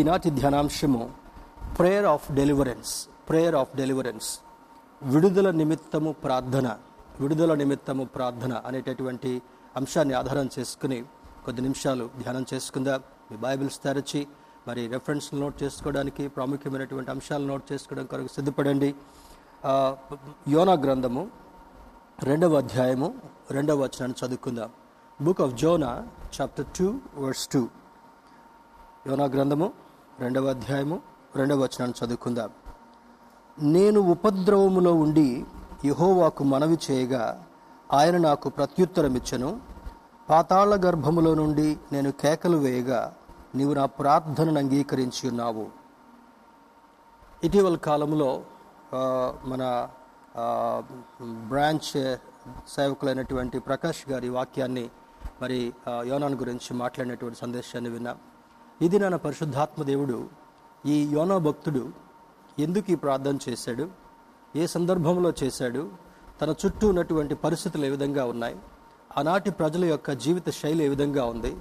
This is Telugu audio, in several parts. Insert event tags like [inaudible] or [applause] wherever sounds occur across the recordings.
ఈనాటి ధ్యానాంశము prayer of deliverance prayer of deliverance విడుదల నిమిత్తము ప్రార్థన విడుదల నిమిత్తము ప్రార్థన అనేటటువంటి అంశాన్ని ఆధారం చేసుకుని కొద్ది నిమిషాలు ధ్యానం చేసుకుందాం. మీ బైబిల్స్ తెరచి మరి రెఫరెన్స్ నోట్ చేసుకోవడానికి ప్రాముఖ్యమైనటువంటి అంశాలు నోట్ చేసుకోవడం కొరకు సిద్ధపడండి. యోనా గ్రంథము రెండవ అధ్యాయము రెండవ వచనాన్ని చదువుకుందాం. Book of Jonah chapter two verse two యోనా గ్రంథము రెండవ అధ్యాయము రెండవ వచనాన్ని చదువుకుందాం. నేను ఉపద్రవములో ఉండి యహోవాకు మనవి చేయగా ఆయన నాకు ప్రత్యుత్తరమిచ్చను. పాతాళ గర్భములో నుండి నేను కేకలు వేయగా నీవు నా ప్రార్థనను అంగీకరించి ఉన్నావు. ఇటీవల కాలంలో మన బ్రాంచ్ సేవకులైనటువంటి ప్రకాష్ గారి వాక్యాన్ని మరి యోనాన్ గురించి మాట్లాడినటువంటి సందేశాన్ని విన్నాం. ఇది నాన్న పరిశుద్ధాత్మ దేవుడు ఈ యోనో భక్తుడు ఎందుకు ఈ ప్రార్థన చేశాడు ఏ సందర్భంలో చేశాడు తన చుట్టూ ఉన్నటువంటి పరిస్థితులు ఏ విధంగా ఉన్నాయి ఆనాటి ప్రజల యొక్క జీవిత శైలి ఏ విధంగా ఉంది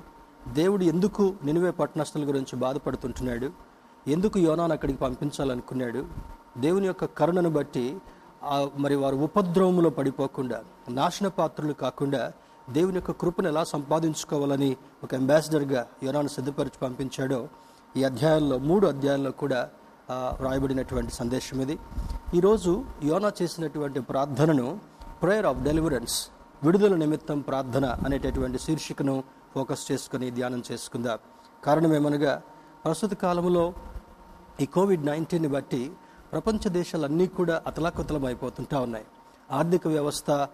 దేవుడు ఎందుకు నినివే పట్టణస్థుల గురించి బాధపడుతుంటున్నాడు ఎందుకు యోనాను అక్కడికి పంపించాలనుకున్నాడు దేవుని యొక్క కరుణను బట్టి మరి వారు ఉపద్రవములో పడిపోకుండా నాశన పాత్రలు కాకుండా దేవుని యొక్క కృపను ఎలా సంపాదించుకోవాలని ఒక అంబాసిడర్గా యోనాను సిద్ధపరిచి పంపించాడో ఈ అధ్యాయంలో మూడు అధ్యాయాల్లో కూడా వ్రాయబడినటువంటి సందేశం ఇది. ఈరోజు యోనా చేసినటువంటి ప్రార్థనను ప్రేయర్ ఆఫ్ డెలివరెన్స్ విడుదల నిమిత్తం ప్రార్థన అనేటటువంటి శీర్షికను ఫోకస్ చేసుకుని ధ్యానం చేసుకుందాం. కారణం ఏమనగా ప్రస్తుత కాలంలో ఈ కోవిడ్ నైన్టీన్ని బట్టి ప్రపంచ దేశాలన్నీ కూడా అతలాకుతలం అయిపోతుంటా ఉన్నాయి. ఆర్థిక వ్యవస్థ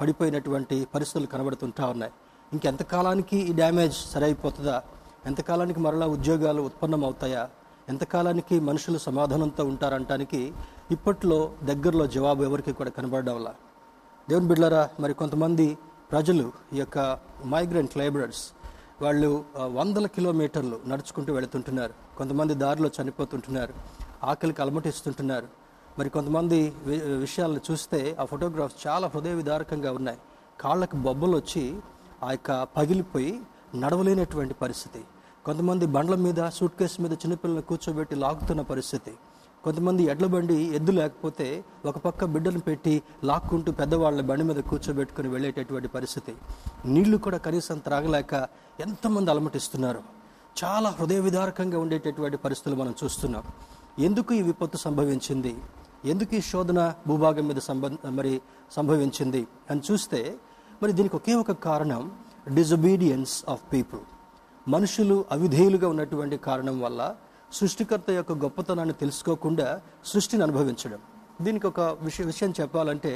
పడిపోయినటువంటి పరిస్థితులు కనబడుతుంటా ఉన్నాయి. ఇంకెంతకాలానికి ఈ డ్యామేజ్ సరైపోతుందా? ఎంతకాలానికి మరలా ఉద్యోగాలు ఉత్పన్నం అవుతాయా ఎంతకాలానికి మనుషులు సమాధానంతో ఉంటారంటానికి ఇప్పట్లో దగ్గరలో జవాబు ఎవరికి కూడా కనబడడంలా దేవుని బిడ్లరా మరి కొంతమంది ప్రజలు ఈ యొక్క మైగ్రెంట్ లేబరర్స్ వాళ్ళు వందల కిలోమీటర్లు నడుచుకుంటూ వెళుతుంటున్నారు. కొంతమంది దారిలో చనిపోతుంటున్నారు. ఆకలికి అలమటిస్తుంటున్నారు. మరి కొంతమంది వి- విషయాలను చూస్తే ఆ ఫోటోగ్రాఫ్స్ చాలా హృదయ విదారకంగా ఉన్నాయి. కాళ్ళకు బొబ్బలు వచ్చి ఆ యొక్క పగిలిపోయి నడవలేనటువంటి పరిస్థితి. కొంతమంది బండ్ల మీద సూట్ కేసు మీద చిన్నపిల్లలను కూర్చోబెట్టి లాగుతున్న పరిస్థితి. కొంతమంది ఎడ్ల బండి ఎద్దు లేకపోతే ఒక పక్క బిడ్డను పెట్టి లాక్కుంటూ పెద్దవాళ్ళ బండి మీద కూర్చోబెట్టుకుని వెళ్ళేటటువంటి పరిస్థితి. నీళ్ళు కూడా కనీసం త్రాగలేక ఎంతమంది అలమటిస్తున్నారు. చాలా హృదయ విదారకంగా ఉండేటటువంటి పరిస్థితులు మనం చూస్తున్నాం. ఎందుకు ఈ విపత్తు సంభవించింది? ఎందుకు ఈ శోధన భూభాగం మీద సంబంధ మరి సంభవించింది అని చూస్తే మరి దీనికి ఒకే ఒక కారణం డిజొబీడియన్స్ ఆఫ్ పీపుల్ మనుషులు అవిధేయులుగా ఉన్నటువంటి కారణం వల్ల సృష్టికర్త యొక్క గొప్పతనాన్ని తెలుసుకోకుండా సృష్టిని అనుభవించడం. దీనికి ఒక విషయ విషయం చెప్పాలంటే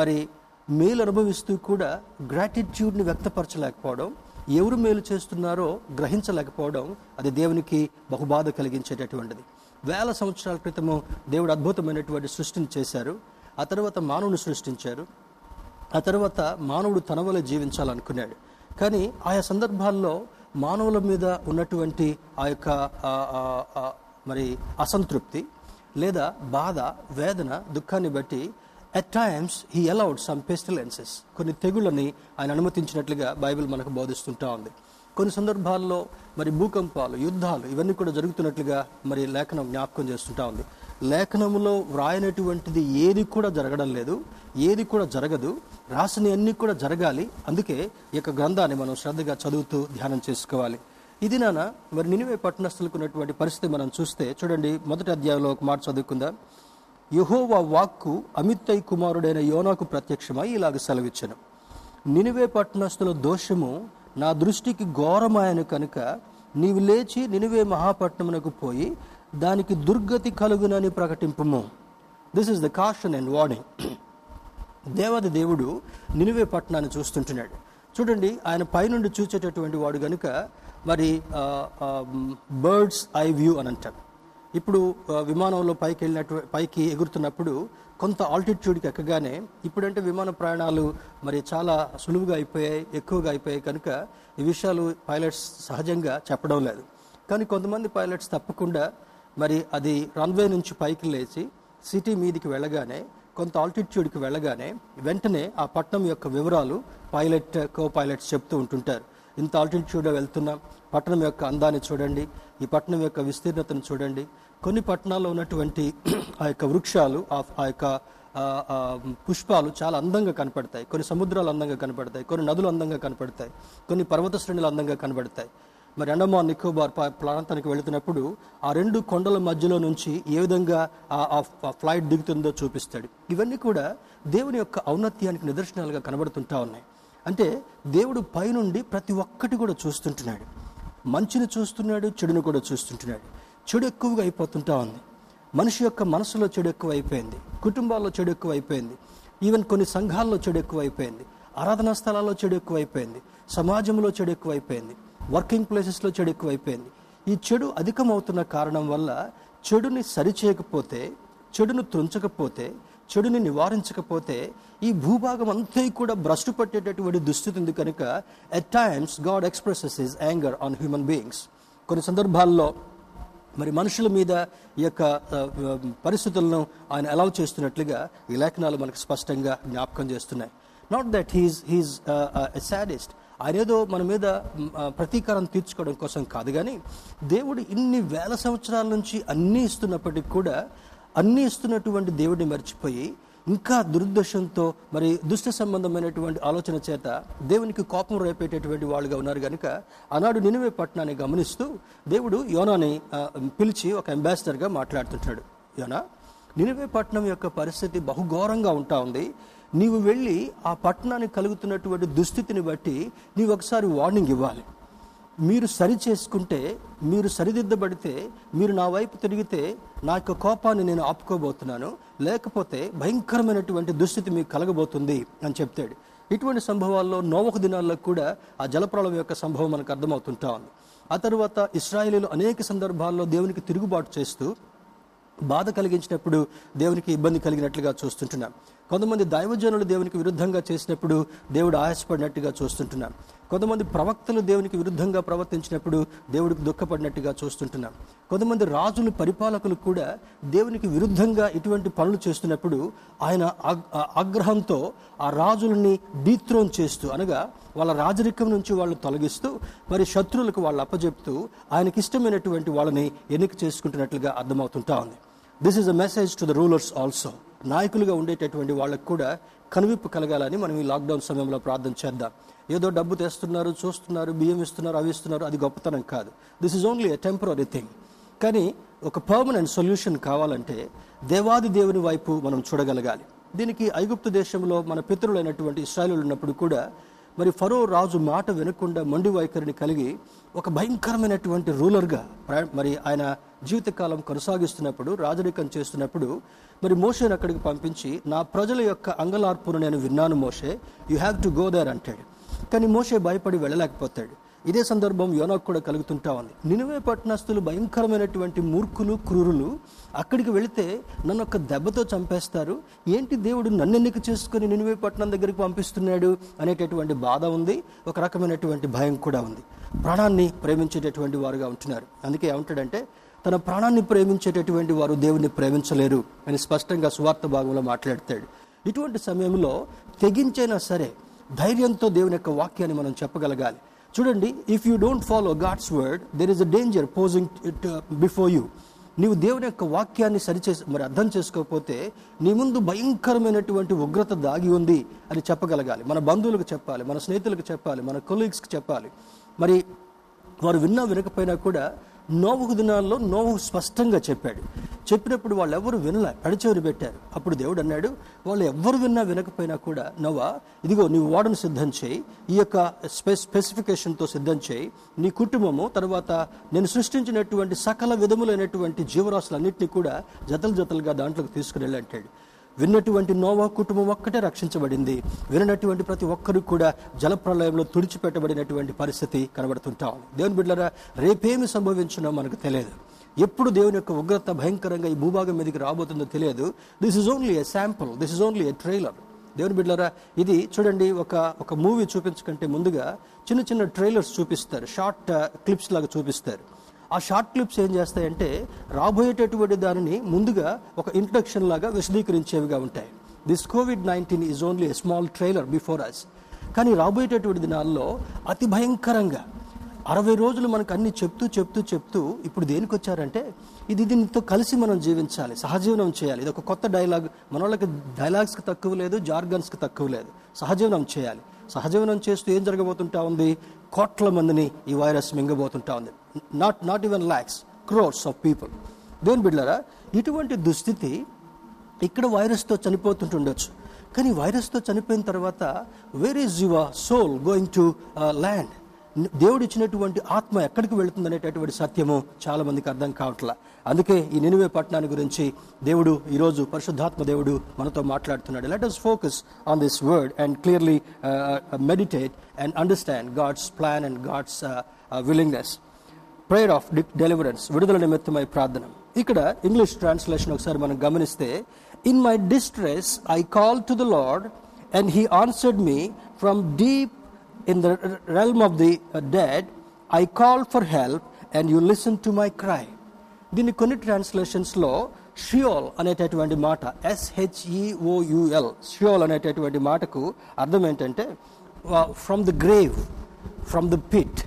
మరి మేలు అనుభవిస్తూ కూడా గ్రాటిట్యూడ్ని వ్యక్తపరచలేకపోవడం ఎవరు మేలు చేస్తున్నారో గ్రహించలేకపోవడం అది దేవునికి బహుబాధ కలిగించేటటువంటిది. వేల సంవత్సరాల క్రితము దేవుడు అద్భుతమైనటువంటి సృష్టిని చేశారు. ఆ తర్వాత మానవుని సృష్టించారు. ఆ తర్వాత మానవుడు తన వల్ల జీవించాలనుకున్నాడు. కానీ ఆయా సందర్భాల్లో మానవుల మీద ఉన్నటువంటి ఆ యొక్క మరి అసంతృప్తి లేదా బాధ వేదన దుఃఖాన్ని బట్టి at times he allowed some pestilences కొన్ని తెగుళ్ళని ఆయన అనుమతించినట్లుగా బైబిల్ మనకు బోధిస్తుంటా ఉంది. కొన్ని సందర్భాల్లో మరి భూకంపాలు యుద్ధాలు ఇవన్నీ కూడా జరుగుతున్నట్లుగా మరి లేఖనం జ్ఞాపకం చేస్తుంటా ఉంది. లేఖనములో వ్రాయనటువంటిది ఏది కూడా జరగడం లేదు ఏది కూడా జరగదు రాసిన అన్ని కూడా జరగాలి. అందుకే ఈ యొక్క గ్రంథాన్ని మనం శ్రద్ధగా చదువుతూ ధ్యానం చేసుకోవాలి. ఇది నాన్న మరి నినివే పట్టణస్థులకు ఉన్నటువంటి పరిస్థితి మనం చూస్తే చూడండి మొదటి అధ్యాయంలో ఒక మాట చదువుకుందాం. యహోవా వాక్కు అమిత్తయ్య కుమారుడైన యోనాకు ప్రత్యక్షమై ఇలాగ సెలవిచ్చను. నినివే పట్టణస్థుల దోషము నా దృష్టికి ఘోరమాయను కనుక నీవు లేచి నినివే మహాపట్నమునకు పోయి దానికి దుర్గతి కలుగునని ప్రకటింపము. This is the caution and warning దేవాది దేవుడు నినివే పట్టణాన్ని చూస్తుంటున్నాడు. చూడండి ఆయన పైనుండి చూచేటటువంటి వాడు గనుక మరి బర్డ్స్ ఐ వ్యూ అని అంటారు. ఇప్పుడు విమానంలో పైకి వెళ్ళినట్టు పైకి ఎగురుతున్నప్పుడు కొంత ఆల్టిట్యూడ్కి ఎక్కగానే ఇప్పుడంటే విమాన ప్రయాణాలు మరి చాలా సులువుగా అయిపోయాయి ఎక్కువగా అయిపోయాయి కనుక ఈ విషయాలు పైలట్స్ సహజంగా చెప్పడం లేదు. కానీ కొంతమంది పైలట్స్ తప్పకుండా మరి అది రన్వే నుంచి పైకి లేచి సిటీ మీదికి వెళ్ళగానే కొంత ఆల్టిట్యూడ్కి వెళ్ళగానే వెంటనే ఆ పట్టణం యొక్క వివరాలు పైలట్ కో పైలట్స్ చెప్తూ ఉంటుంటారు. ఇంత ఆల్టిట్యూడ్ వెళ్తున్నాం పట్టణం యొక్క అందాన్ని చూడండి ఈ పట్టణం యొక్క విస్తీర్ణతను చూడండి కొన్ని పట్టణాల్లో ఉన్నటువంటి [clears throat] ఆ యొక్క వృక్షాలు ఆ- ఆ యొక్క పుష్పాలు చాలా అందంగా కనపడతాయి. కొన్ని సముద్రాలు అందంగా కనపడతాయి. కొన్ని నదులు అందంగా కనపడతాయి. కొన్ని పర్వత శ్రేణులు అందంగా కనపడతాయి. మరి అండమాన్ నికోబార్ ప్రాంతానికి వెళుతున్నప్పుడు ఆ రెండు కొండల మధ్యలో నుంచి ఏ విధంగా ఆ- ఆ ఫ్లైట్ దిగుతుందో చూపిస్తాడు. ఇవన్నీ కూడా దేవుని యొక్క ఔన్నత్యానికి నిదర్శనాలుగా కనబడుతుంటా ఉన్నాయి. అంటే దేవుడు పైనుండి ప్రతి ఒక్కటి కూడా చూస్తుంటున్నాడు. మంచిని చూస్తున్నాడు చెడును కూడా చూస్తుంటున్నాడు. చెడు ఎక్కువగా అయిపోతుంటా ఉంది. మనిషి యొక్క మనసులో చెడు ఎక్కువ అయిపోయింది కుటుంబాల్లో చెడు ఎక్కువ అయిపోయింది ఈవెన్ కొన్ని సంఘాల్లో చెడు ఎక్కువ అయిపోయింది ఆరాధనా స్థలాల్లో చెడు ఎక్కువ అయిపోయింది సమాజంలో చెడు ఎక్కువ అయిపోయింది వర్కింగ్ ప్లేసెస్లో చెడు ఎక్కువ అయిపోయింది ఈ చెడు అధికమవుతున్న కారణం వల్ల చెడుని సరిచేయకపోతే చెడును తుంచకపోతే చెడుని నివారించకపోతే ఈ భూభాగం అంతా కూడా భ్రష్టు పట్టేటటువంటి దుస్థితి ఉంది కనుక at times God expresses his anger on human beings కొన్ని సందర్భాల్లో మరి మనుషుల మీద ఈ యొక్క పరిస్థితులను ఆయన అలౌ చేస్తున్నట్లుగా ఈ లేఖనాలు మనకు స్పష్టంగా జ్ఞాపకం చేస్తున్నాయి. Not that he's he's saddest ఆయన ఏదో మన మీద ప్రతీకారం తీర్చుకోవడం కోసం కాదు కానీ దేవుడు ఇన్ని వేల సంవత్సరాల నుంచి అన్నీ ఇస్తున్నప్పటికీ కూడా అన్నీ ఇస్తున్నటువంటి దేవుడిని మర్చిపోయి ఇంకా దురుద్దేశంతో మరి దుష్ట సంబంధమైనటువంటి ఆలోచన చేత దేవునికి కోపం రేపేటటువంటి వాళ్ళుగా ఉన్నారు కనుక ఆనాడు నినివే పట్టణాన్ని గమనిస్తూ దేవుడు యోనాని పిలిచి ఒక అంబాసిడర్గా మాట్లాడుతుంటాడు. యోనా నినివే పట్టణం యొక్క పరిస్థితి బహుఘోరంగా ఉంటా ఉంది. నీవు వెళ్ళి ఆ పట్టణానికి కలుగుతున్నటువంటి దుస్థితిని బట్టి నీవు ఒకసారి వార్నింగ్ ఇవ్వాలి. మీరు సరి చేసుకుంటే మీరు సరిదిద్దబడితే మీరు నా వైపు తిరిగితే నా యొక్క కోపాన్ని నేను ఆపుకోబోతున్నాను. లేకపోతే భయంకరమైనటువంటి దుస్థితి మీకు కలగబోతుంది అని చెప్తాడు. ఇటువంటి సంభవాల్లో నోవకు దినాల్లో కూడా ఆ జలప్రళయం యొక్క సంభవం మనకు అర్థమవుతుంటా ఉంది. ఆ తర్వాత ఇస్రాయేలీలు అనేక సందర్భాల్లో దేవునికి తిరుగుబాటు చేస్తూ బాధ కలిగించినప్పుడు దేవునికి ఇబ్బంది కలిగినట్లుగా చూస్తుంటున్నాం. కొంతమంది దైవజనులు దేవునికి విరుద్ధంగా చేసినప్పుడు దేవుడు ఆయాసపడినట్టుగా చూస్తుంటున్నాం. కొంతమంది ప్రవక్తలు దేవునికి విరుద్ధంగా ప్రవర్తించినప్పుడు దేవుడికి దుఃఖపడినట్టుగా చూస్తుంటున్నాం. కొంతమంది రాజులు పరిపాలకులు కూడా దేవునికి విరుద్ధంగా ఇటువంటి పనులు చేస్తున్నప్పుడు ఆయన ఆగ్రహంతో ఆ రాజులని డీత్రోన్ చేస్తూ అనగా వాళ్ళ రాజరికం నుంచి వాళ్ళు తొలగిస్తూ మరి శత్రువులకు వాళ్ళు అప్పజెప్తూ ఆయనకి ఇష్టమైనటువంటి వాళ్ళని ఎన్నిక చేసుకుంటున్నట్లుగా అర్థమవుతుంటా ఉంది. This is a message to the rulers also నాయకులుగా ఉండేటటువంటి వాళ్ళకు కూడా కనువిప్పు కలగాలని మనం ఈ లాక్డౌన్ సమయంలో ప్రార్థన చేద్దాం. ఏదో డబ్బు తెస్తున్నారు చూస్తున్నారు బియ్యం ఇస్తున్నారు అవి ఇస్తున్నారు అది గొప్పతనం కాదు. This is only a temporary thing కానీ ఒక పర్మనెంట్ సొల్యూషన్ కావాలంటే దేవాది దేవుని వైపు మనం చూడగలగాలి. దీనికి ఐగుప్తు దేశంలో మన పితరులైనటువంటి ఇస్రాయలు ఉన్నప్పుడు కూడా మరి ఫరో రాజు మాట వినకుండా మొండి వైఖరిని కలిగి ఒక భయంకరమైనటువంటి రూలర్గా మరి ఆయన జీవితకాలం కొనసాగిస్తున్నప్పుడు రాజరికం చేస్తున్నప్పుడు మరి మోషేను అక్కడికి పంపించి నా ప్రజల యొక్క అంగలార్పును నేను విన్నాను మోషే you have to go there అంటాడు. కానీ మోషే భయపడి వెళ్ళలేకపోతాడు. ఇదే సందర్భం యోనాకు కూడా కలుగుతుంటా ఉంది. నినువే పట్టణస్తులు భయంకరమైనటువంటి మూర్ఖులు క్రూరులు అక్కడికి వెళితే నన్ను ఒక దెబ్బతో చంపేస్తారు. ఏంటి దేవుడు నన్ను ఎన్నిక చేసుకుని నినువే పట్టణం దగ్గరికి పంపిస్తున్నాడు అనేటటువంటి బాధ ఉంది. ఒక రకమైనటువంటి భయం కూడా ఉంది. ప్రాణాన్ని ప్రేమించేటటువంటి వారుగా ఉంటున్నారు. అందుకే ఏమంటాడంటే తన ప్రాణాన్ని ప్రేమించేటటువంటి వారు దేవుడిని ప్రేమించలేరు అని స్పష్టంగా సువార్త భాగంలో మాట్లాడతాడు. ఇటువంటి సమయంలో తెగించైనా సరే ధైర్యంతో దేవుని యొక్క వాక్యాన్ని మనం చెప్పగలగాలి. చూడండి if you don't follow God's word there is a danger posing before you నీవు దేవుని యొక్క వాక్యాన్ని సరిచేసి మరి అర్థం చేసుకోకపోతే నీ ముందు భయంకరమైనటువంటి ఉగ్రత దాగి ఉంది అని చెప్పగలగాలి. మన బంధువులకు చెప్పాలి మన స్నేహితులకు చెప్పాలి మన కొలీగ్స్కి చెప్పాలి. మరి వారు విన్నా వినకపోయినా కూడా నోవుకు దినాల్లో నోవు స్పష్టంగా చెప్పాడు. చెప్పినప్పుడు వాళ్ళు ఎవరు వినలే పడిచెవిని పెట్టారు. అప్పుడు దేవుడు అన్నాడు వాళ్ళు ఎవ్వరు విన్నా వినకపోయినా కూడా నవ్వా ఇదిగో నీ ఓడను సిద్ధం చేయి ఈ యొక్క స్పె స్పెసిఫికేషన్తో సిద్ధం చేయి. నీ కుటుంబము తర్వాత నేను సృష్టించినటువంటి సకల విధములైనటువంటి జీవరాశులన్నింటినీ కూడా జతలు జతలుగా దాంట్లోకి తీసుకుని వెళ్ళి అంటాడు విన్నటువంటి నోవా కుటుంబం ఒక్కటే రక్షించబడింది. వినటువంటి ప్రతి ఒక్కరు కూడా జలప్రలయంలో తుడిచిపెట్టబడినటువంటి పరిస్థితి కనబడుతుంటాం దేవుని బిడ్డరా రేపేమి సంభవించినో మనకు తెలియదు. ఎప్పుడు దేవుని యొక్క ఉగ్రత భయంకరంగా ఈ భూభాగం మీదకి రాబోతుందో తెలియదు. This is only a sample this is only a trailer దేవుని బిడ్డరా ఇది చూడండి ఒక ఒక మూవీ చూపించకంటే ముందుగా చిన్న చిన్న ట్రైలర్స్ చూపిస్తారు. షార్ట్ క్లిప్స్ uh, లాగా చూపిస్తారు. ఆ షార్ట్ క్లిప్స్ ఏం చేస్తాయంటే రాబోయేటటువంటి దానిని ముందుగా ఒక ఇంట్రడక్షన్ లాగా విశదీకరించేవిగా ఉంటాయి. This COVID nineteen is only a small trailer before us కానీ రాబోయేటటువంటి దినాల్లో అతి భయంకరంగా అరవై రోజులు మనకు అన్ని చెప్తూ చెప్తూ చెప్తూ ఇప్పుడు దేనికి వచ్చారంటే ఇది దీనితో కలిసి మనం జీవించాలి సహజీవనం చేయాలి. ఇది ఒక కొత్త డైలాగ్ మన వాళ్ళకి డైలాగ్స్కి తక్కువ లేదు జార్గన్స్కి తక్కువ లేదు. సహజీవనం చేయాలి. సహజీవనం చేస్తూ ఏం జరగబోతుంటా ఉంది? కోట్ల మందిని ఈ వైరస్ మింగబోతుంటా ఉంది. Not not even lakhs crores of people దేని బిడ్డారా ఇటువంటి దుస్థితి ఇక్కడ వైరస్తో చనిపోతుంటుండొచ్చు. కానీ వైరస్తో చనిపోయిన తర్వాత where is your soul going to land దేవుడు ఇచ్చినటువంటి ఆత్మ ఎక్కడికి వెళుతుంది అనేటటువంటి సత్యము చాలా మందికి అర్థం కావట్లా. అందుకే ఈ నినివే పట్టణాన్ని గురించి దేవుడు ఈరోజు పరిశుద్ధాత్మ దేవుడు మనతో మాట్లాడుతున్నాడు. Let us focus on this word and clearly meditate and understand God's plan and God's willingness prayer of deliverance విడుదల నిమిత్తమై ప్రార్థన. ఇక్కడ ఇంగ్లీష్ ట్రాన్స్లేషన్ ఒకసారి మనం గమనిస్తే in my distress I call to the Lord and he answered me from deep in the realm of the dead I call for help and you listen to my cry దీన్ని కొన్ని ట్రాన్స్లేషన్స్లో షియోల్ అనేటటువంటి మాట ఎస్హెచ్ఈఓయుఎల్ షియోల్ అనేటటువంటి మాటకు అర్థం ఏంటంటే from the grave from the pit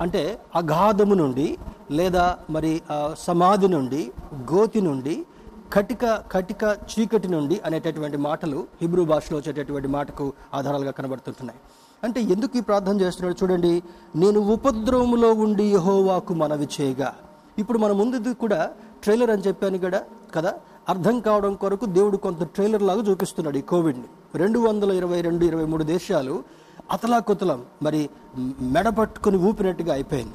అంటే అగాధము నుండి లేదా మరి సమాధి నుండి గోతి నుండి కటిక కటిక చీకటి నుండి అనేటటువంటి మాటలు హిబ్రూ భాషలో వచ్చేటటువంటి మాటకు ఆధారాలుగా కనబడుతుంటున్నాయి. అంటే ఎందుకు ఈ ప్రార్థన చేస్తున్నాడు చూడండి నేను ఉపద్రవములో ఉండి యహోవాకు మనవి చేయగా. ఇప్పుడు మన ముందుది కూడా ట్రైలర్ అని చెప్పాను కదా కదా? అర్థం కావడం కొరకు దేవుడు కొంత ట్రైలర్ లాగా చూపిస్తున్నాడు ఈ కోవిడ్ని. రెండు వందల ఇరవై రెండు ఇరవై మూడు దేశాలు అతలాకుతలం. మరి మెడపట్టుకుని ఊపినట్టుగా అయిపోయింది.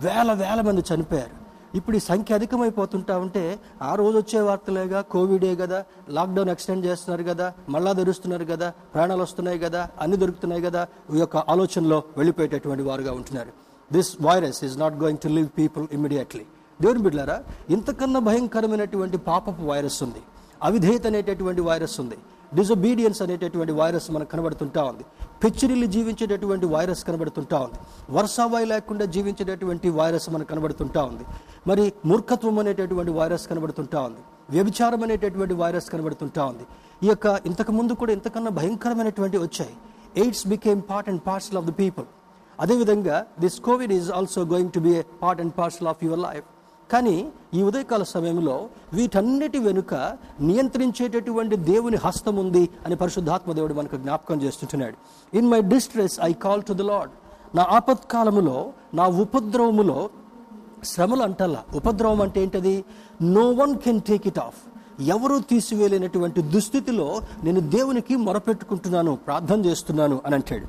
వేల వేల మంది చనిపోయారు. ఇప్పుడు ఈ సంఖ్య అధికమైపోతుంటా ఉంటే ఆ రోజు వచ్చే వార్తలేగా కోవిడే కదా లాక్డౌన్ ఎక్స్టెండ్ చేస్తున్నారు కదా మళ్ళా ధరుస్తున్నారు కదా ప్రాణాలు వస్తున్నాయి కదా అన్ని దొరుకుతున్నాయి కదా ఈ యొక్క ఆలోచనలో వెళ్ళిపోయేటటువంటి వారుగా ఉంటున్నారు. This virus is not going to leave people immediately దేవుని బిడ్డారా ఇంతకన్నా భయంకరమైనటువంటి పాపపు వైరస్ ఉంది. అవిధేయత అనేటటువంటి వైరస్ ఉంది. డిజొబీడియన్స్ అనేటటువంటి వైరస్ మనకు కనబడుతుంటా ఉంది. పెచ్చిరిల్లి జీవించేటటువంటి వైరస్ కనబడుతుంటా ఉంది. వర్షావాయి లేకుండా జీవించేటటువంటి వైరస్ మనకు కనబడుతుంటా ఉంది. మరి మూర్ఖత్వం అనేటటువంటి వైరస్ కనబడుతుంటా ఉంది. వ్యభిచారం అనేటటువంటి వైరస్ కనబడుతుంటా ఉంది. ఈ యొక్క ఇంతకు ముందు కూడా ఇంతకన్నా భయంకరమైనటువంటి వచ్చాయి. AIDS became part and parcel of the people అదేవిధంగా this COVID is also going to be a part and parcel of your life కానీ ఈ ఉదయకాల సమయంలో వీటన్నిటి వెనుక నియంత్రించేటటువంటి దేవుని హస్తం ఉంది అని పరిశుద్ధాత్మ దేవుడు మనకు జ్ఞాపకం చేస్తుంటున్నాడు. In my distress I call to the lord నా ఆపత్కాలములో నా ఉపద్రవములో శ్రమలు అంటల్లా. ఉపద్రవం అంటే ఏంటది? No one can take it off ఎవరూ తీసివేయలేనటువంటి దుస్థితిలో నేను దేవునికి మొరపెట్టుకుంటున్నాను ప్రార్థన చేస్తున్నాను అని అంటాడు.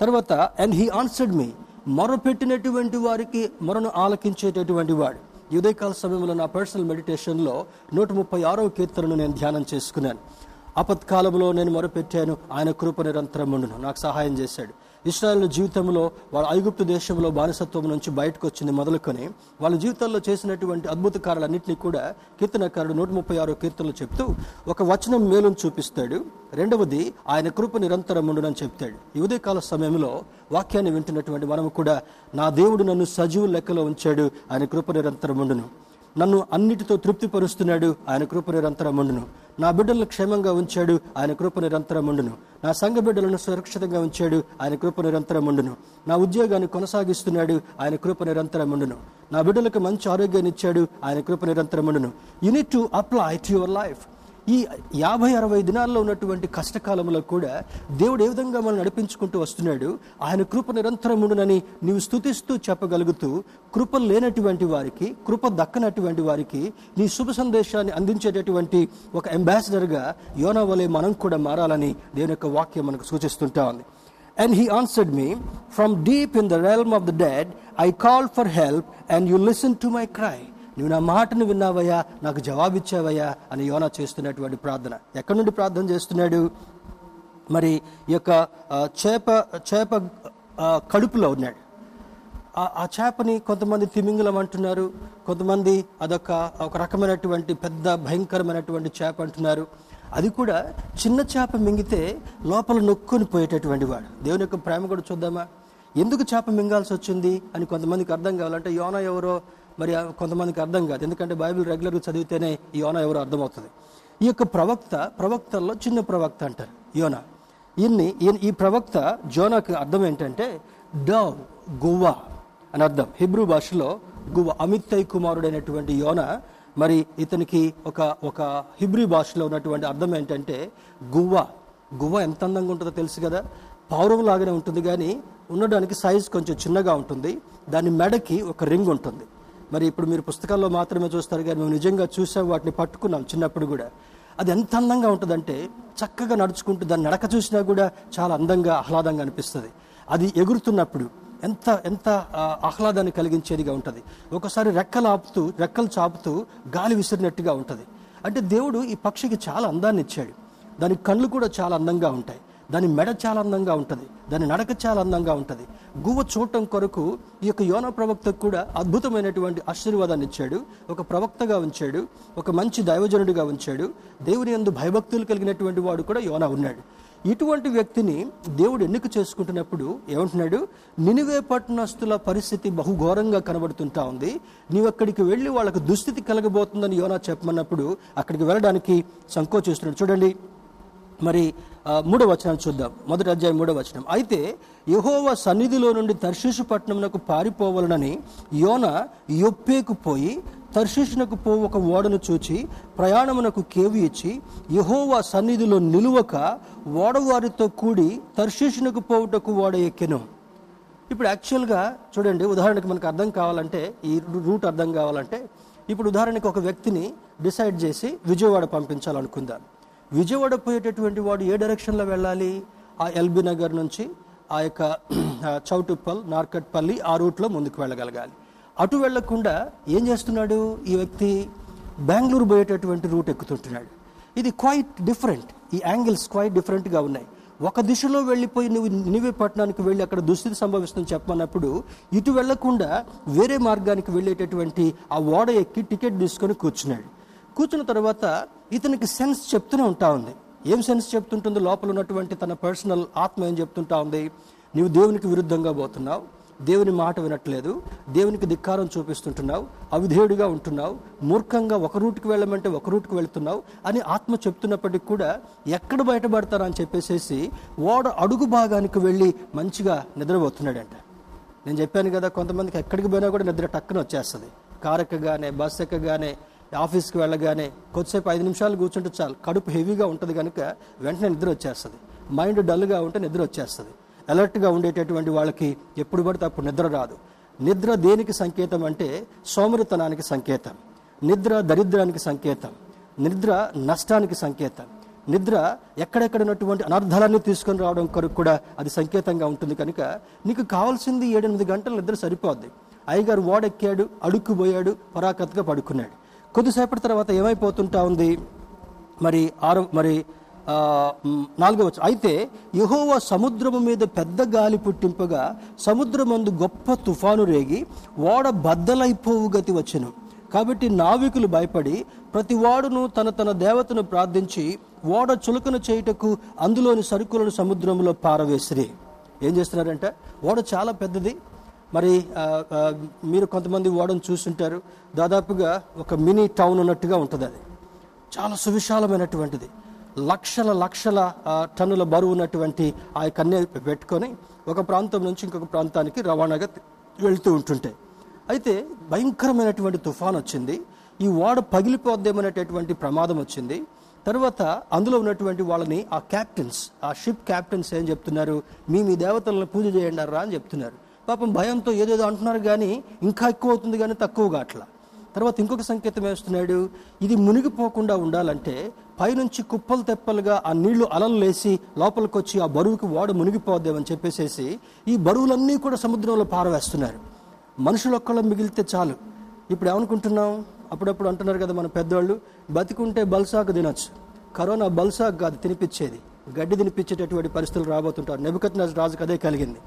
తర్వాత అండ్ హీ ఆన్సర్డ్ మీ మొరపెట్టినటువంటి వారికి మొరను ఆలకించేటటువంటి వాడు. ఈ ఉదయకాల సమయంలో నా పర్సనల్ మెడిటేషన్లో నూట ముప్పై ఆరో కీర్తనను నేను ధ్యానం చేసుకున్నాను. ఆపత్కాలంలో నేను మొరపెట్టాను. ఆయన కృప నిరంతరం ఉండును నాకు సహాయం చేశాడు. ఇస్రాయల్ జీవితంలో వాళ్ళ ఐగుప్తు దేశంలో బానిసత్వం నుంచి బయటకు వచ్చింది మొదలుకొని వాళ్ళ జీవితాల్లో చేసినటువంటి అద్భుత కార్యాలన్నింటినీ కూడా కీర్తనకారుడు నూట ముప్పై ఆరో కీర్తనలు చెప్తూ ఒక వచనం మేలును చూపిస్తాడు. రెండవది ఆయన కృప నిరంతరం ఉండునని చెప్తాడు. ఈ ఉదయకాల సమయంలో వాక్యాన్ని వింటున్నటువంటి మనము కూడా నా దేవుడు నన్ను సజీవు లెక్కలో ఉంచాడు. ఆయన కృప నిరంతరం ఉండును. నన్ను అన్నిటితో తృప్తిపరుస్తున్నాడు. ఆయన కృప నిరంతరం ఉండును నా బిడ్డలను క్షేమంగా ఉంచాడు. ఆయన కృప నిరంతరం ఉండును నా సంఘ బిడ్డలను సురక్షితంగా ఉంచాడు. ఆయన కృప నిరంతరం ఉండును నా ఉద్యోగాన్ని కొనసాగిస్తున్నాడు. ఆయన కృప నిరంతరం ఉండును నా బిడ్డలకు మంచి ఆరోగ్యాన్ని ఇచ్చాడు. ఆయన కృప నిరంతరం ఉండును you need to apply to your life ఈ యాభై అరవై దినాల్లో ఉన్నటువంటి కష్టకాలంలో కూడా దేవుడు ఏ విధంగా మనం నడిపించుకుంటూ వస్తున్నాడు ఆయన కృప నిరంతరం ఉండునని నీవు స్థుతిస్తూ చెప్పగలుగుతూ కృప లేనటువంటి వారికి కృప దక్కనటువంటి వారికి నీ శుభ సందేశాన్ని అందించేటటువంటి ఒక అంబాసిడర్గా యోనా వలె మనం కూడా మారాలని దేవుని యొక్క వాక్యం మనకు సూచిస్తుంటా ఉంది And he answered me, From deep in the realm of the dead, I called for help, and you listened to my cry. నువ్వు నా మాటను విన్నావయ్యా నాకు జవాబిచ్చావయ్యా అని యోనా చేస్తున్నటువంటి ప్రార్థన. ఎక్కడి నుండి ప్రార్థన చేస్తున్నాడు? మరి ఈ యొక్క చేప చేప కడుపులో ఉన్నాడు. ఆ- చేపని కొంతమంది తిమింగలం అంటున్నారు. కొంతమంది అదొక ఒక రకమైనటువంటి పెద్ద భయంకరమైనటువంటి చేప అంటున్నారు. అది కూడా చిన్న చేప మింగితే లోపల నొక్కుని పోయేటటువంటి వాడు. దేవుని యొక్క ప్రేమ కూడా చూద్దామా? ఎందుకు చేప మింగాల్సి వచ్చింది అని కొంతమందికి అర్థం కావాలంటే యోన ఎవరో మరి కొంతమందికి అర్థం కాదు. ఎందుకంటే బైబిల్ రెగ్యులర్గా చదివితేనే యోన యోనా అర్థమవుతుంది. ఈ యొక్క ప్రవక్త ప్రవక్తల్లో చిన్న ప్రవక్త అంటారు యోనా. ఈయన్ని ఈ ప్రవక్త జోనాకు అర్థం ఏంటంటే డవ్ గువ్వ అని అర్థం. హిబ్రూ భాషలో గువ్వ అమిత్తై కుమారుడైనటువంటి యోన మరి ఇతనికి ఒక ఒక హిబ్రూ భాషలో ఉన్నటువంటి అర్థం ఏంటంటే గువ్వ. గువ్వ ఎంత అందంగా ఉంటుందో తెలుసు కదా? పౌరం లాగానే ఉంటుంది కానీ ఉండడానికి సైజ్ కొంచెం చిన్నగా ఉంటుంది. దాని మెడకి ఒక రింగ్ ఉంటుంది. మరి ఇప్పుడు మీరు పుస్తకాల్లో మాత్రమే చూస్తారు కానీ మేము నిజంగా చూసాం వాటిని పట్టుకున్నాం చిన్నప్పుడు కూడా. అది ఎంత అందంగా ఉంటుందంటే చక్కగా నడుచుకుంటూ దాన్ని నడక చూసినా కూడా చాలా అందంగా ఆహ్లాదంగా అనిపిస్తుంది. అది ఎగురుతున్నప్పుడు ఎంత ఎంత ఆహ్లాదాన్ని కలిగించేదిగా ఉంటుంది. ఒకసారి రెక్కలు ఆపుతూ రెక్కలు చాపుతూ గాలి విసిరినట్టుగా ఉంటుంది. అంటే దేవుడు ఈ పక్షికి చాలా అందాన్ని ఇచ్చాడు. దాని కళ్ళు కూడా చాలా అందంగా ఉంటాయి. దాని మెడ చాలా అందంగా ఉంటుంది దాని నడక చాలా అందంగా ఉంటుంది. గువ్వ చూడటం కొరకు ఈ యొక్క యోన ప్రవక్తకు కూడా అద్భుతమైనటువంటి ఆశీర్వాదాన్ని ఇచ్చాడు ఒక ప్రవక్తగా ఉంచాడు ఒక మంచి దైవజనుడిగా ఉంచాడు. దేవుని యందు భయభక్తులు కలిగినటువంటి వాడు కూడా యోన ఉన్నాడు. ఇటువంటి వ్యక్తిని దేవుడు ఎన్నిక చేసుకుంటున్నప్పుడు ఏమంటున్నాడు? నినివే పట్టణస్తుల పరిస్థితి బహుఘోరంగా కనబడుతుంటా ఉంది. నీవు అక్కడికి వెళ్ళి వాళ్ళకు దుస్థితి కలగబోతుందని యోనా చెప్పమన్నప్పుడు అక్కడికి వెళ్ళడానికి సంకోచిస్తున్నాడు. చూడండి మరి మూడో మూడవ వచనం చూద్దాం. మొదటి అధ్యాయం మూడవ వచనం. అయితే యహోవ సన్నిధిలో నుండి తర్షీషు పట్టణమునకు పారిపోవాలనని యోన యొప్పేకు పోయి తర్షీషునకు పో ఒక ఓడను చూచి ప్రయాణమునకు కేవి ఇచ్చి యహోవా సన్నిధిలో నిలువక ఓడవారితో కూడి తర్షీషునకు పోవుటకు ఓడ ఎక్కెను. ఇప్పుడు యాక్చువల్గా చూడండి ఉదాహరణకు మనకు అర్థం కావాలంటే ఈ రూట్ అర్థం కావాలంటే ఇప్పుడు ఉదాహరణకు ఒక వ్యక్తిని డిసైడ్ చేసి విజయవాడ పంపించాలనుకుందాం. విజయవాడ పోయేటటువంటి వాడు ఏ డైరెక్షన్లో వెళ్ళాలి? ఆ ఎల్బీ నగర్ నుంచి ఆ యొక్క చౌటుప్పల్ నార్కట్పల్లి ఆ రూట్లో ముందుకు వెళ్ళగలగాలి. అటు వెళ్ళకుండా ఏం చేస్తున్నాడు? ఈ వ్యక్తి బెంగళూరు పోయేటటువంటి రూట్ ఎక్కుతుంటున్నాడు. ఇది క్వైట్ డిఫరెంట్ ఈ యాంగిల్స్ క్వైట్ డిఫరెంట్గా ఉన్నాయి. ఒక దిశలో వెళ్ళిపోయి నువ్వు నువ్వే పట్టణానికి వెళ్ళి అక్కడ దుస్థితి సంభవిస్తుందని చెప్పమన్నప్పుడు ఇటు వెళ్ళకుండా వేరే మార్గానికి వెళ్ళేటటువంటి ఆ ఓడ ఎక్కి టికెట్ తీసుకొని కూర్చున్నాడు. కూర్చున్న తర్వాత ఇతనికి సెన్స్ చెప్తూనే ఉంటా ఉంది. ఏం సెన్స్ చెప్తుంటుందో? లోపల ఉన్నటువంటి తన పర్సనల్ ఆత్మ ఏం చెప్తుంటా ఉంది? నీవు దేవునికి విరుద్ధంగా పోతున్నావు. దేవుని మాట వినట్లేదు. దేవునికి ధిక్కారం చూపిస్తుంటున్నావు. అవిధేయుడిగా ఉంటున్నావు. మూర్ఖంగా ఒక రూట్కి వెళ్ళమంటే ఒక రూట్కి వెళ్తున్నావు అని ఆత్మ చెప్తున్నప్పటికీ కూడా ఎక్కడ బయటపడతారని చెప్పేసేసి ఓడ అడుగు భాగానికి వెళ్ళి మంచిగా నిద్రపోతున్నాడంట. నేను చెప్పాను కదా కొంతమందికి ఎక్కడికి పోయినా కూడా నిద్ర టక్కున వచ్చేస్తుంది. కారు ఎక్కగానే బస్ ఎక్కగానే ఆఫీస్కి వెళ్ళగానే కొద్దిసేపు ఐదు నిమిషాలు కూర్చుంటే చాలు. కడుపు హెవీగా ఉంటుంది కనుక వెంటనే నిద్ర వచ్చేస్తుంది. మైండ్ డల్గా ఉంటే నిద్ర వచ్చేస్తుంది. అలర్ట్గా ఉండేటటువంటి వాళ్ళకి ఎప్పుడు పడితే అప్పుడు నిద్ర రాదు. నిద్ర దేనికి సంకేతం అంటే సోమరితనానికి సంకేతం. నిద్ర దరిద్రానికి సంకేతం. నిద్ర నష్టానికి సంకేతం. నిద్ర ఎక్కడెక్కడ ఉన్నటువంటి అనర్థాలన్నీ తీసుకొని రావడం కొరకు కూడా అది సంకేతంగా ఉంటుంది కనుక నీకు కావాల్సింది ఏడెనిమిది గంటల నిద్ర సరిపోద్ది. అయ్యగారు ఓడెక్కాడు అడుక్కుపోయాడు పరాకత్గా పడుకున్నాడు. కొద్దిసేపటి తర్వాత ఏమైపోతుంటా ఉంది? మరి ఆరు మరి ఆ, నాలుగో అయితే యహోవ సముద్రము మీద పెద్ద గాలి పుట్టింపగా సముద్రమందు గొప్ప తుఫాను రేగి ఓడ బద్దలైపోవు గతి వచ్చను. కాబట్టి నావికులు భయపడి ప్రతి వాడును తన తన దేవతను ప్రార్థించి ఓడ చులకన చేయుటకు అందులోని సరుకులను సముద్రంలో పారవేసిరి. ఏం చేస్తున్నారంటే? ఓడ చాలా పెద్దది మరి మీరు కొంతమంది ఓడను చూస్తుంటారు. దాదాపుగా ఒక మినీ టౌన్ ఉన్నట్టుగా ఉంటుంది అది. చాలా సువిశాలమైనటువంటిది. లక్షల లక్షల టన్నుల బరువు ఉన్నటువంటి ఆ కన్య పెట్టుకొని ఒక ప్రాంతం నుంచి ఇంకొక ప్రాంతానికి రవాణాగా వెళుతూ వెళ్తూ ఉంటుంటాయి అయితే భయంకరమైనటువంటి తుఫాన్ వచ్చింది ఈ ఓడ పగిలిపోద్దేమనేటటువంటి ప్రమాదం వచ్చింది తర్వాత అందులో ఉన్నటువంటి వాళ్ళని ఆ క్యాప్టెన్స్ ఆ షిప్ క్యాప్టెన్స్ ఏం చెప్తున్నారు? మీ మీ దేవతలను పూజ చేయండి రా అని చెప్తున్నారు. పాపం భయంతో ఏదేదో అంటున్నారు కానీ ఇంకా ఎక్కువ అవుతుంది కానీ తక్కువగా అట్లా తర్వాత ఇంకొక సంకేతం వేస్తున్నాడు ఇది మునిగిపోకుండా ఉండాలంటే పైనుంచి కుప్పలు తెప్పలుగా ఆ నీళ్ళు అలలు లేసి లోపలికి వచ్చి ఆ బరువుకి వాడు మునిగిపోద్దామని చెప్పేసేసి ఈ బరువులన్నీ కూడా సముద్రంలో పారవేస్తున్నారు. మనుషులు ఒక్కళ్ళు మిగిలితే చాలు. ఇప్పుడు ఏమనుకుంటున్నాం? అప్పుడప్పుడు అంటున్నారు కదా మన పెద్దవాళ్ళు బతికుంటే బల్సాకు తినొచ్చు. కరోనా బల్సాకు కాదు తినిపించేది. గడ్డి తినిపించేటటువంటి పరిస్థితులు రాబోతుంటారు. నెబుకత్ రాజుకు అదే కలిగింది.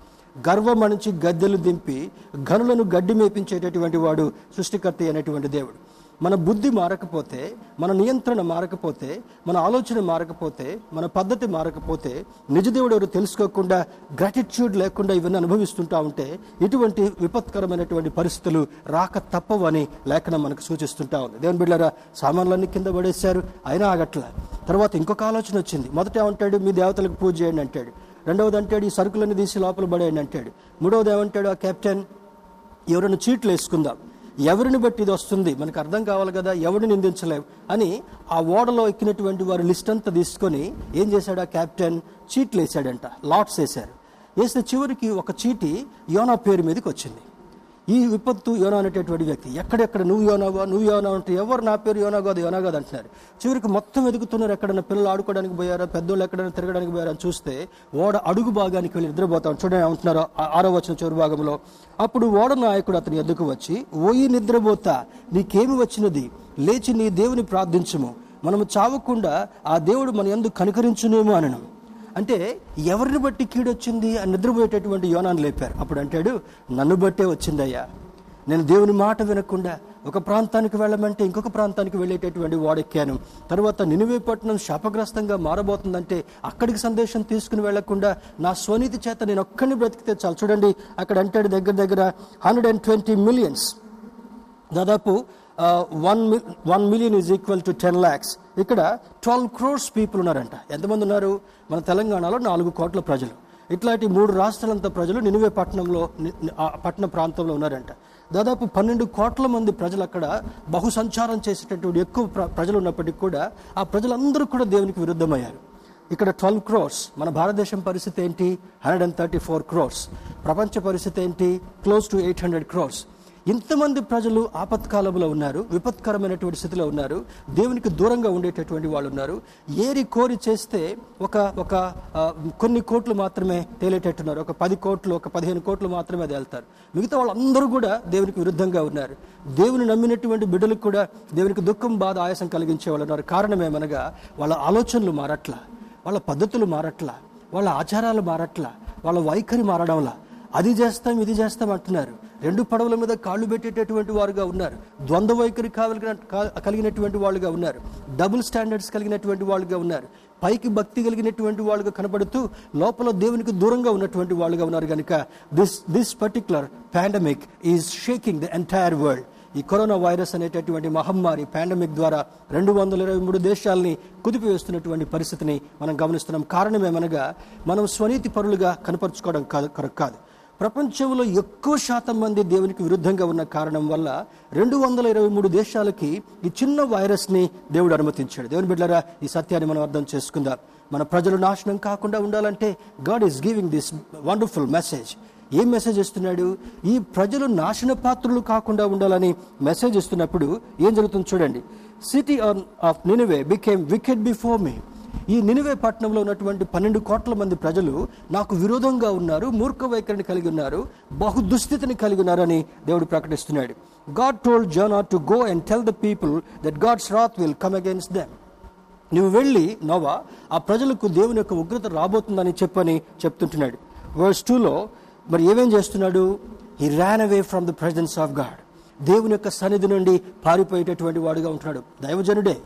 గర్వం అణిచి గద్దెలు దింపి గనులను గడ్డి మేపించేటటువంటి వాడు సృష్టికర్త అనేటువంటి దేవుడు. మన బుద్ధి మారకపోతే మన నియంత్రణ మారకపోతే మన ఆలోచన మారకపోతే మన పద్ధతి మారకపోతే నిజదేవుడు ఎవరు తెలుసుకోకుండా గ్రాటిట్యూడ్ లేకుండా ఇవన్నీ అనుభవిస్తుంటా ఉంటే ఇటువంటి విపత్కరమైనటువంటి పరిస్థితులు రాక తప్పవని లేఖనం మనకు సూచిస్తుంటా ఉంది. దేవుని బిడ్డారా సామాన్లన్నీ కింద పడేశారు అయినా ఆగట్ల. తర్వాత ఇంకొక ఆలోచన వచ్చింది. మొదట ఏమంటాడు? మీ దేవతలకు పూజ చేయండి అంటాడు. రెండవది అంటాడు ఈ సరుకులన్నీ తీసి లోపల పడేయండి అంటాడు. మూడవది ఏమంటాడు ఆ కెప్టెన్ ఎవరైనా చీట్లు వేసుకుందాం? ఎవరిని బట్టి ఇది వస్తుంది? మనకు అర్థం కావాలి కదా ఎవరిని నిందించలేం? అని ఆ ఓడలో ఎక్కినటువంటి వారి లిస్ట్ అంతా తీసుకొని ఏం చేశాడు? ఆ క్యాప్టెన్ చీట్లు వేసాడంట లాట్స్ వేశారు. వేస్తే చివరికి ఒక చీటి యోనా పేరు మీదకి వచ్చింది. ఈ విపత్తు యోనా అనేటటువంటి వ్యక్తి ఎక్కడెక్కడ నువ్వు యోనావా నువ్వు యోనా అంటే ఎవరు నా పేరు యోనా కాదు యోనా కాదు అంటున్నారు. చివరికి మొత్తం ఎదుగుతున్నారు ఎక్కడైనా పిల్లలు ఆడుకోవడానికి పోయారా పెద్దోళ్ళు ఎక్కడైనా తిరగడానికి పోయారా అని చూస్తే ఓడ అడుగు భాగానికి వెళ్ళి నిద్రపోతాం. చూడండి అంటున్నారు ఆరో వచ్చిన చివరి భాగంలో. అప్పుడు ఓడ నాయకుడు అతని ఎద్దుకు వచ్చి ఓయి నిద్రపోతా నీకేమి వచ్చినది? లేచి నీ దేవుని ప్రార్థించము. మనము చావకుండా ఆ దేవుడు మన ఎందుకు కనికరించునేమో అనను. అంటే ఎవరిని బట్టి కీడొచ్చింది? అని నిద్రపోయేటటువంటి యోనాన్ని లేపారు. అప్పుడు అంటాడు నన్ను బట్టే వచ్చిందయ్యా. నేను దేవుని మాట వినకుండా ఒక ప్రాంతానికి వెళ్ళమంటే ఇంకొక ప్రాంతానికి వెళ్ళేటటువంటి వాడెక్కాను. తర్వాత నినివే పట్టణం శాపగ్రస్తంగా మారబోతుందంటే అక్కడికి సందేశం తీసుకుని వెళ్ళకుండా నా స్వనీతి చేత నేను ఒక్కడిని బ్రతికితే చాలు. చూడండి అక్కడ అంటాడు దగ్గర దగ్గర హండ్రెడ్ అండ్ ట్వంటీ మిలియన్స్ దాదాపు one one million is equal to ten lakhs ఇక్కడ ట్వెల్వ్ క్రోర్స్ పీపుల్ ఉన్నారంట. ఎంతమంది ఉన్నారు? మన తెలంగాణలో నాలుగు కోట్ల ప్రజలు. ఇట్లాంటి మూడు రాష్ట్రాలంత ప్రజలు నినువే పట్టణంలో పట్టణ ప్రాంతంలో ఉన్నారంట. దాదాపు పన్నెండు కోట్ల మంది ప్రజలు అక్కడ బహుసంచారం చేసేటటువంటి ఎక్కువ ప్ర- ప్రజలు ఉన్నప్పటికీ కూడా ఆ ప్రజలందరూ కూడా దేవునికి విరుద్ధమయ్యారు. ఇక్కడ ట్వెల్వ్ క్రోర్స్ మన భారతదేశం పరిస్థితి ఏంటి? Hundred and thirty four crores. ప్రపంచ పరిస్థితి ఏంటి? Close to eight hundred crores. ఇంతమంది ప్రజలు ఆపత్కాలంలో ఉన్నారు విపత్కరమైనటువంటి స్థితిలో ఉన్నారు దేవునికి దూరంగా ఉండేటటువంటి వాళ్ళు ఉన్నారు. ఏరి కోరి చేస్తే ఒక ఒక కొన్ని కోట్లు మాత్రమే తేలేటట్టున్నారు. ఒక పది కోట్లు ఒక పదిహేను కోట్లు మాత్రమే తేలుతారు. మిగతా వాళ్ళందరూ కూడా దేవునికి విరుద్ధంగా ఉన్నారు. దేవుని నమ్మినటువంటి బిడ్డలకు కూడా దేవునికి దుఃఖం బాధ ఆయాసం కలిగించే వాళ్ళు ఉన్నారు. కారణం ఏమనగా వాళ్ళ ఆలోచనలు మారట్ల వాళ్ళ పద్ధతులు మారట్ల వాళ్ళ ఆచారాలు మారట్ల వాళ్ళ వైఖరి మారడంలా. అది చేస్తాం ఇది చేస్తాం అంటున్నారు. రెండు పడవల మీద కాళ్ళు పెట్టేటటువంటి వారుగా ఉన్నారు. ద్వంద్వ వైఖరి కావలిగిన కలిగినటువంటి వాళ్ళుగా ఉన్నారు. డబుల్ స్టాండర్డ్స్ కలిగినటువంటి వాళ్ళుగా ఉన్నారు. పైకి భక్తి కలిగినటువంటి వాళ్ళుగా కనబడుతూ లోపల దేవునికి దూరంగా ఉన్నటువంటి వాళ్ళుగా ఉన్నారు కనుక this this particular pandemic is shaking the entire world ఈ కరోనా వైరస్ అనేటటువంటి మహమ్మారి పాండమిక్ ద్వారా రెండు వందల ఇరవై మూడు దేశాలని కుదిపివేస్తున్నటువంటి పరిస్థితిని మనం గమనిస్తున్నాం. కారణమేమనగా మనం స్వనీతి పరులుగా కనపరుచుకోవడం కాదు కాదు. ప్రపంచంలో ఎక్కువ శాతం మంది దేవునికి విరుద్ధంగా ఉన్న కారణం వల్ల రెండు వందల ఇరవై మూడు దేశాలకి ఈ చిన్న వైరస్ని దేవుడు అనుమతించాడు. దేవుని బిడ్డరా ఈ సత్యాన్ని మనం అర్థం చేసుకుందాం. మన ప్రజలు నాశనం కాకుండా ఉండాలంటే God is giving this wonderful message ఏం మెసేజ్ ఇస్తున్నాడు? ఈ ప్రజలు నాశన పాత్రలు కాకుండా ఉండాలని మెసేజ్ ఇస్తున్నప్పుడు ఏం జరుగుతుంది చూడండి. City of Nineveh became wicked before me ఈ నినివే పట్టణంలో ఉన్నటువంటి పన్నెండు కోట్ల మంది ప్రజలు నాకు విరోధంగా ఉన్నారు మూర్ఖ వైఖరిని కలిగి ఉన్నారు బహు దుస్థితిని కలిగి ఉన్నారని దేవుడు ప్రకటిస్తున్నాడు. God told Jonah to go and tell the people that God's wrath will come against them నువ్వు వెళ్ళి నోవా ఆ ప్రజలకు దేవుని యొక్క ఉగ్రత రాబోతుందని చెప్పని చెప్తుంటున్నాడు. వర్స్ టూలో మరి ఏమేం చేస్తున్నాడు? He ran away from the presence of God దేవుని యొక్క సన్నిధి నుండి పారిపోయేటటువంటి వాడుగా ఉంటున్నాడు. దైవజనుడే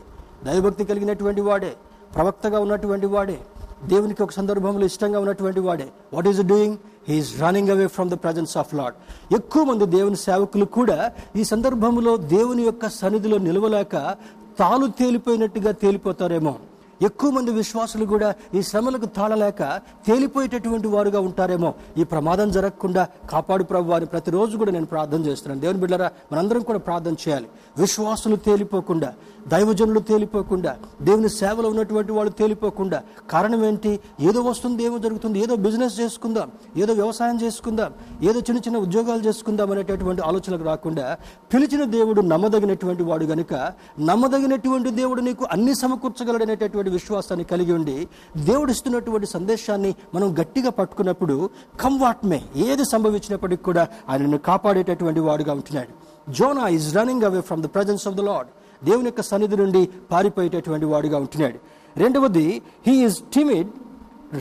దైవభక్తి కలిగినటువంటి వాడే. ప్రవక్తగా ఉన్నటువంటి వాడే దేవునికి ఒక సందర్భంలో ఇష్టంగా ఉన్నటువంటి వాడే. What is doing he is running away from the presence of lord ఎక్కువ మంది దేవుని సేవకులు కూడా ఈ సందర్భంలో దేవుని యొక్క సన్నిధిలో నిలవలేక తాను తేలిపోయినట్టుగా తేలిపోతారేమో. ఎక్కువ మంది విశ్వాసులు కూడా ఈ శ్రమలకు తాళలేక తేలిపోయేటటువంటి వారుగా ఉంటారేమో. ఈ ప్రమాదం జరగకుండా కాపాడు ప్రభు అని ప్రతిరోజు కూడా నేను ప్రార్థన చేస్తున్నాను. దేవుని బిడ్డరా మనందరం కూడా ప్రార్థన చేయాలి. విశ్వాసులు తేలిపోకుండా దైవజనులు తేలిపోకుండా దేవుని సేవలో ఉన్నటువంటి వాళ్ళు తేలిపోకుండా కారణం ఏంటి? ఏదో వస్తుంది ఏమో జరుగుతుంది ఏదో బిజినెస్ చేసుకుందాం ఏదో వ్యవసాయం చేసుకుందాం ఏదో చిన్న చిన్న ఉద్యోగాలు చేసుకుందాం అనేటటువంటి ఆలోచనకు రాకుండా పిలిచిన దేవుడు నమ్మదగినటువంటి వాడు గనుక నమ్మదగినటువంటి దేవుడు నీకు అన్ని సమకూర్చగలడనేటటువంటి విశ్వాసాన్ని కలిగి ఉండి దేవుడు ఇస్తున్నటువంటి సందేశాన్ని మనం గట్టిగా పట్టుకున్నప్పుడు కమ్ వాట్ మే ఏది సంభవించినప్పటికీ కూడా ఆయనను కాపాడేటటువంటి వాడుగా ఉంటున్నాడు. Jonah is running away from the presence of the lord దేవుని యొక్క సన్నిధి నుండి పారిపోయేటటువంటి వాడుగా ఉంటున్నాడు. రెండవది he is timid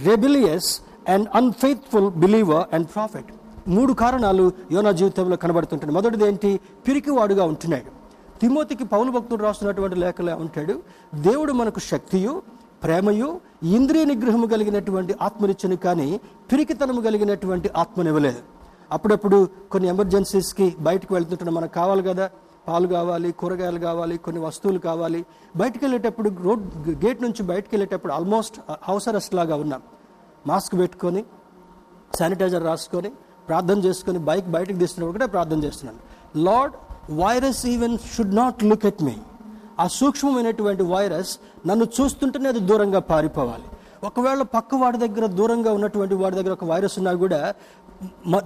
rebellious and unfaithful believer and prophet మూడు కారణాలు యోనా జీవితంలో కనబడుతుంటాయి. మొదటిది ఏంటి? పిరికివాడుగా ఉంటున్నాడు. తిమోతికి పౌలు భక్తుడు రాస్తున్నటువంటి లేఖలో ఉంటాడు దేవుడు మనకు శక్తియు ప్రేమయు ఇంద్రియ నిగ్రహము కలిగినటువంటి ఆత్మనిచ్చను కానీ పిరికితనము కలిగినటువంటి ఆత్మనివ్వలేదు. అప్పుడప్పుడు కొన్ని ఎమర్జెన్సీస్కి బయటకు వెళ్తుంటే మనకు కావాలి కదా? పాలు కావాలి కూరగాయలు కావాలి కొన్ని వస్తువులు కావాలి. బయటకు వెళ్ళేటప్పుడు రోడ్ గేట్ నుంచి బయటకు వెళ్ళేటప్పుడు ఆల్మోస్ట్ హౌస్ అరెస్ట్ లాగా ఉన్నాం. మాస్క్ పెట్టుకొని శానిటైజర్ రాసుకొని ప్రార్థన చేసుకొని బైక్ బయటకు తీస్తున్నప్పుడు కూడా ప్రార్థన చేస్తున్నాను. Lord virus even should not look at me. ఆ సూక్ష్మమైనటువంటి వైరస్ నన్ను చూస్తుంటేనే అది దూరంగా పారిపోవాలి. ఒకవేళ పక్క వాడి దగ్గర దూరంగా ఉన్నటువంటి వాడి దగ్గర ఒక వైరస్ ఉన్నా కూడా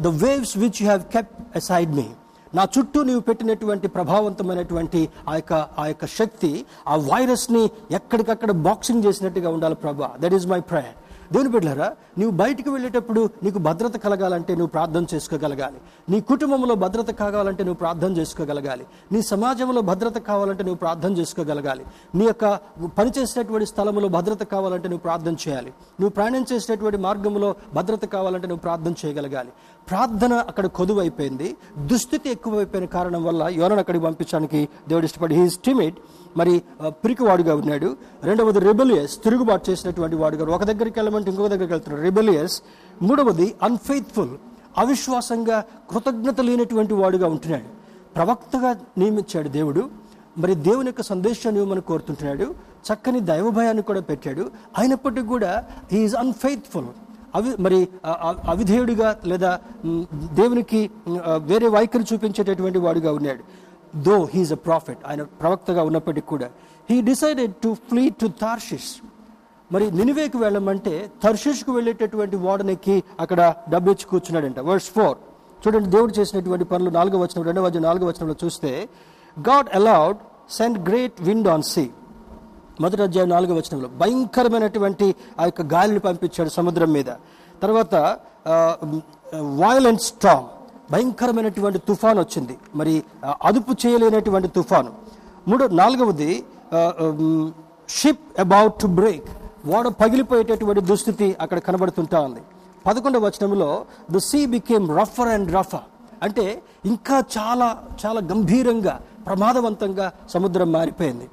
the waves which you have kept aside me నా చుట్టూ నీవు పెట్టినటువంటి ప్రభావవంతమైనటువంటి ఆ యొక్క ఆ యొక్క శక్తి ఆ వైరస్ని ఎక్కడికక్కడ బాక్సింగ్ చేసినట్టుగా ఉండాలి ప్రభా. దట్ ఈస్ మై ప్రేయర్ దేవుని బిడ్డారా నువ్వు బయటికి వెళ్ళేటప్పుడు నీకు భద్రత కలగాలంటే నువ్వు ప్రార్థన చేసుకోగలగాలి. నీ కుటుంబంలో భద్రత కావాలంటే నువ్వు ప్రార్థన చేసుకోగలగాలి. నీ సమాజంలో భద్రత కావాలంటే నువ్వు ప్రార్థన చేసుకోగలగాలి. నీ యొక్క పనిచేసేటువంటి స్థలంలో భద్రత కావాలంటే నువ్వు ప్రార్థన చేయాలి. నువ్వు ప్రయాణం చేసేటటువంటి మార్గంలో భద్రత కావాలంటే నువ్వు ప్రార్థన చేయగలగాలి. ప్రార్థన అక్కడ కొదువైపోయింది. దుస్థితి ఎక్కువైపోయిన కారణం వల్ల ఎవరైనా అక్కడికి పంపించడానికి దేవుడు ఇష్టపడి హీస్ టిమిడ్ మరి పిరికివాడుగా ఉన్నాడు. రెండవది రెబెలియస్ తిరుగుబాటు చేసినటువంటి వాడుగా ఒక దగ్గరికి వెళ్ళమంటే ఇంకొక దగ్గరికి వెళ్తున్నాడు. రెబెలియస్. మూడవది అన్ఫెయిత్ఫుల్ అవిశ్వాసంగా కృతజ్ఞత లేనటువంటి వాడుగా ఉంటున్నాడు. ప్రవక్తగా నియమించాడు దేవుడు. మరి దేవుని యొక్క సందేశాన్ని ఇవ్వమని కోరుతుంటున్నాడు. చక్కని దైవభయాన్ని కూడా పెట్టాడు. అయినప్పటికీ కూడా ఈజ్ అన్ఫెయిత్ఫుల్ అవి మరి అవిధేయుడిగా లేదా దేవునికి వేరే వైఖరి చూపించేటటువంటి వాడుగా ఉన్నాడు. దో హీఈస్ అ ప్రాఫిట్ ఆయన ప్రవక్తగా ఉన్నప్పటికీ కూడా he decided to flee to Tarshish మరి నినివేకి వెళ్ళమంటే తర్షిష్కు వెళ్ళేటటువంటి వాడనెక్కి అక్కడ డబ్బు ఇచ్చి కూర్చున్నాడంట. Verse four. చూడండి దేవుడు చేసినటువంటి పనులు నాలుగో వచ్చిన రెండవ వచనం నాలుగో వచనంలో చూస్తే God allowed send great wind on sea మొదటి అధ్యాయం నాలుగో వచనంలో భయంకరమైనటువంటి ఆ యొక్క గాలిని పంపించాడు సముద్రం మీద. తర్వాత వయలెంట్ స్ట్రాంగ్ భయంకరమైనటువంటి తుఫాన్ వచ్చింది. మరి అదుపు చేయలేనటువంటి తుఫాను. మూడో నాలుగవది షిప్ అబౌట్ టు బ్రేక్ ఓడ పగిలిపోయేటటువంటి దుస్థితి అక్కడ కనబడుతుంటా ఉంది. పదకొండవ వచనంలో ద సీ బికేమ్ రఫర్ అండ్ రఫర్ అంటే ఇంకా చాలా చాలా గంభీరంగా ప్రమాదవంతంగా సముద్రం మారిపోయింది.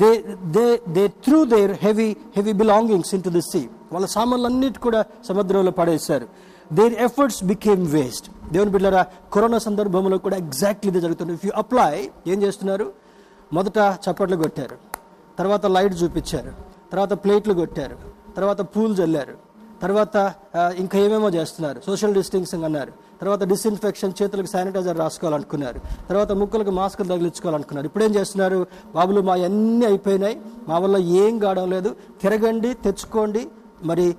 They they they through there heavy heavy belongings in to the sea వాళ్ళ సామాన్లన్నిటి కూడా సముద్రంలో పడేశారు. దేర్ ఎఫర్ట్స్ బికేమ్ వేస్ట్ దేవుని బిడ్డరా కరోనా సందర్భంలో కూడా ఎగ్జాక్ట్లీ ఇది జరుగుతుంది. ఇఫ్ యూ అప్లై ఏం చేస్తున్నారు? మొదట చప్పట్లు కొట్టారు. తర్వాత లైట్ చూపించారు. తర్వాత ప్లేట్లు కొట్టారు. తర్వాత పూలు చల్లారు తర్వాత ఇంకా ఏమేమో చేస్తున్నారు? సోషల్ డిస్టెన్సింగ్ అన్నారు. తర్వాత డిస్ఇన్ఫెక్షన్ చేతులకు శానిటైజర్ రాసుకోవాలనుకున్నారు. తర్వాత ముక్కలకు మాస్కులు తగిలించుకోవాలనుకున్నారు. ఇప్పుడు ఏం చేస్తున్నారు? బాబులు మా అన్నీ అయిపోయినాయి. మా వల్ల ఏం కావడం లేదు. తిరగండి తెచ్చుకోండి. మరి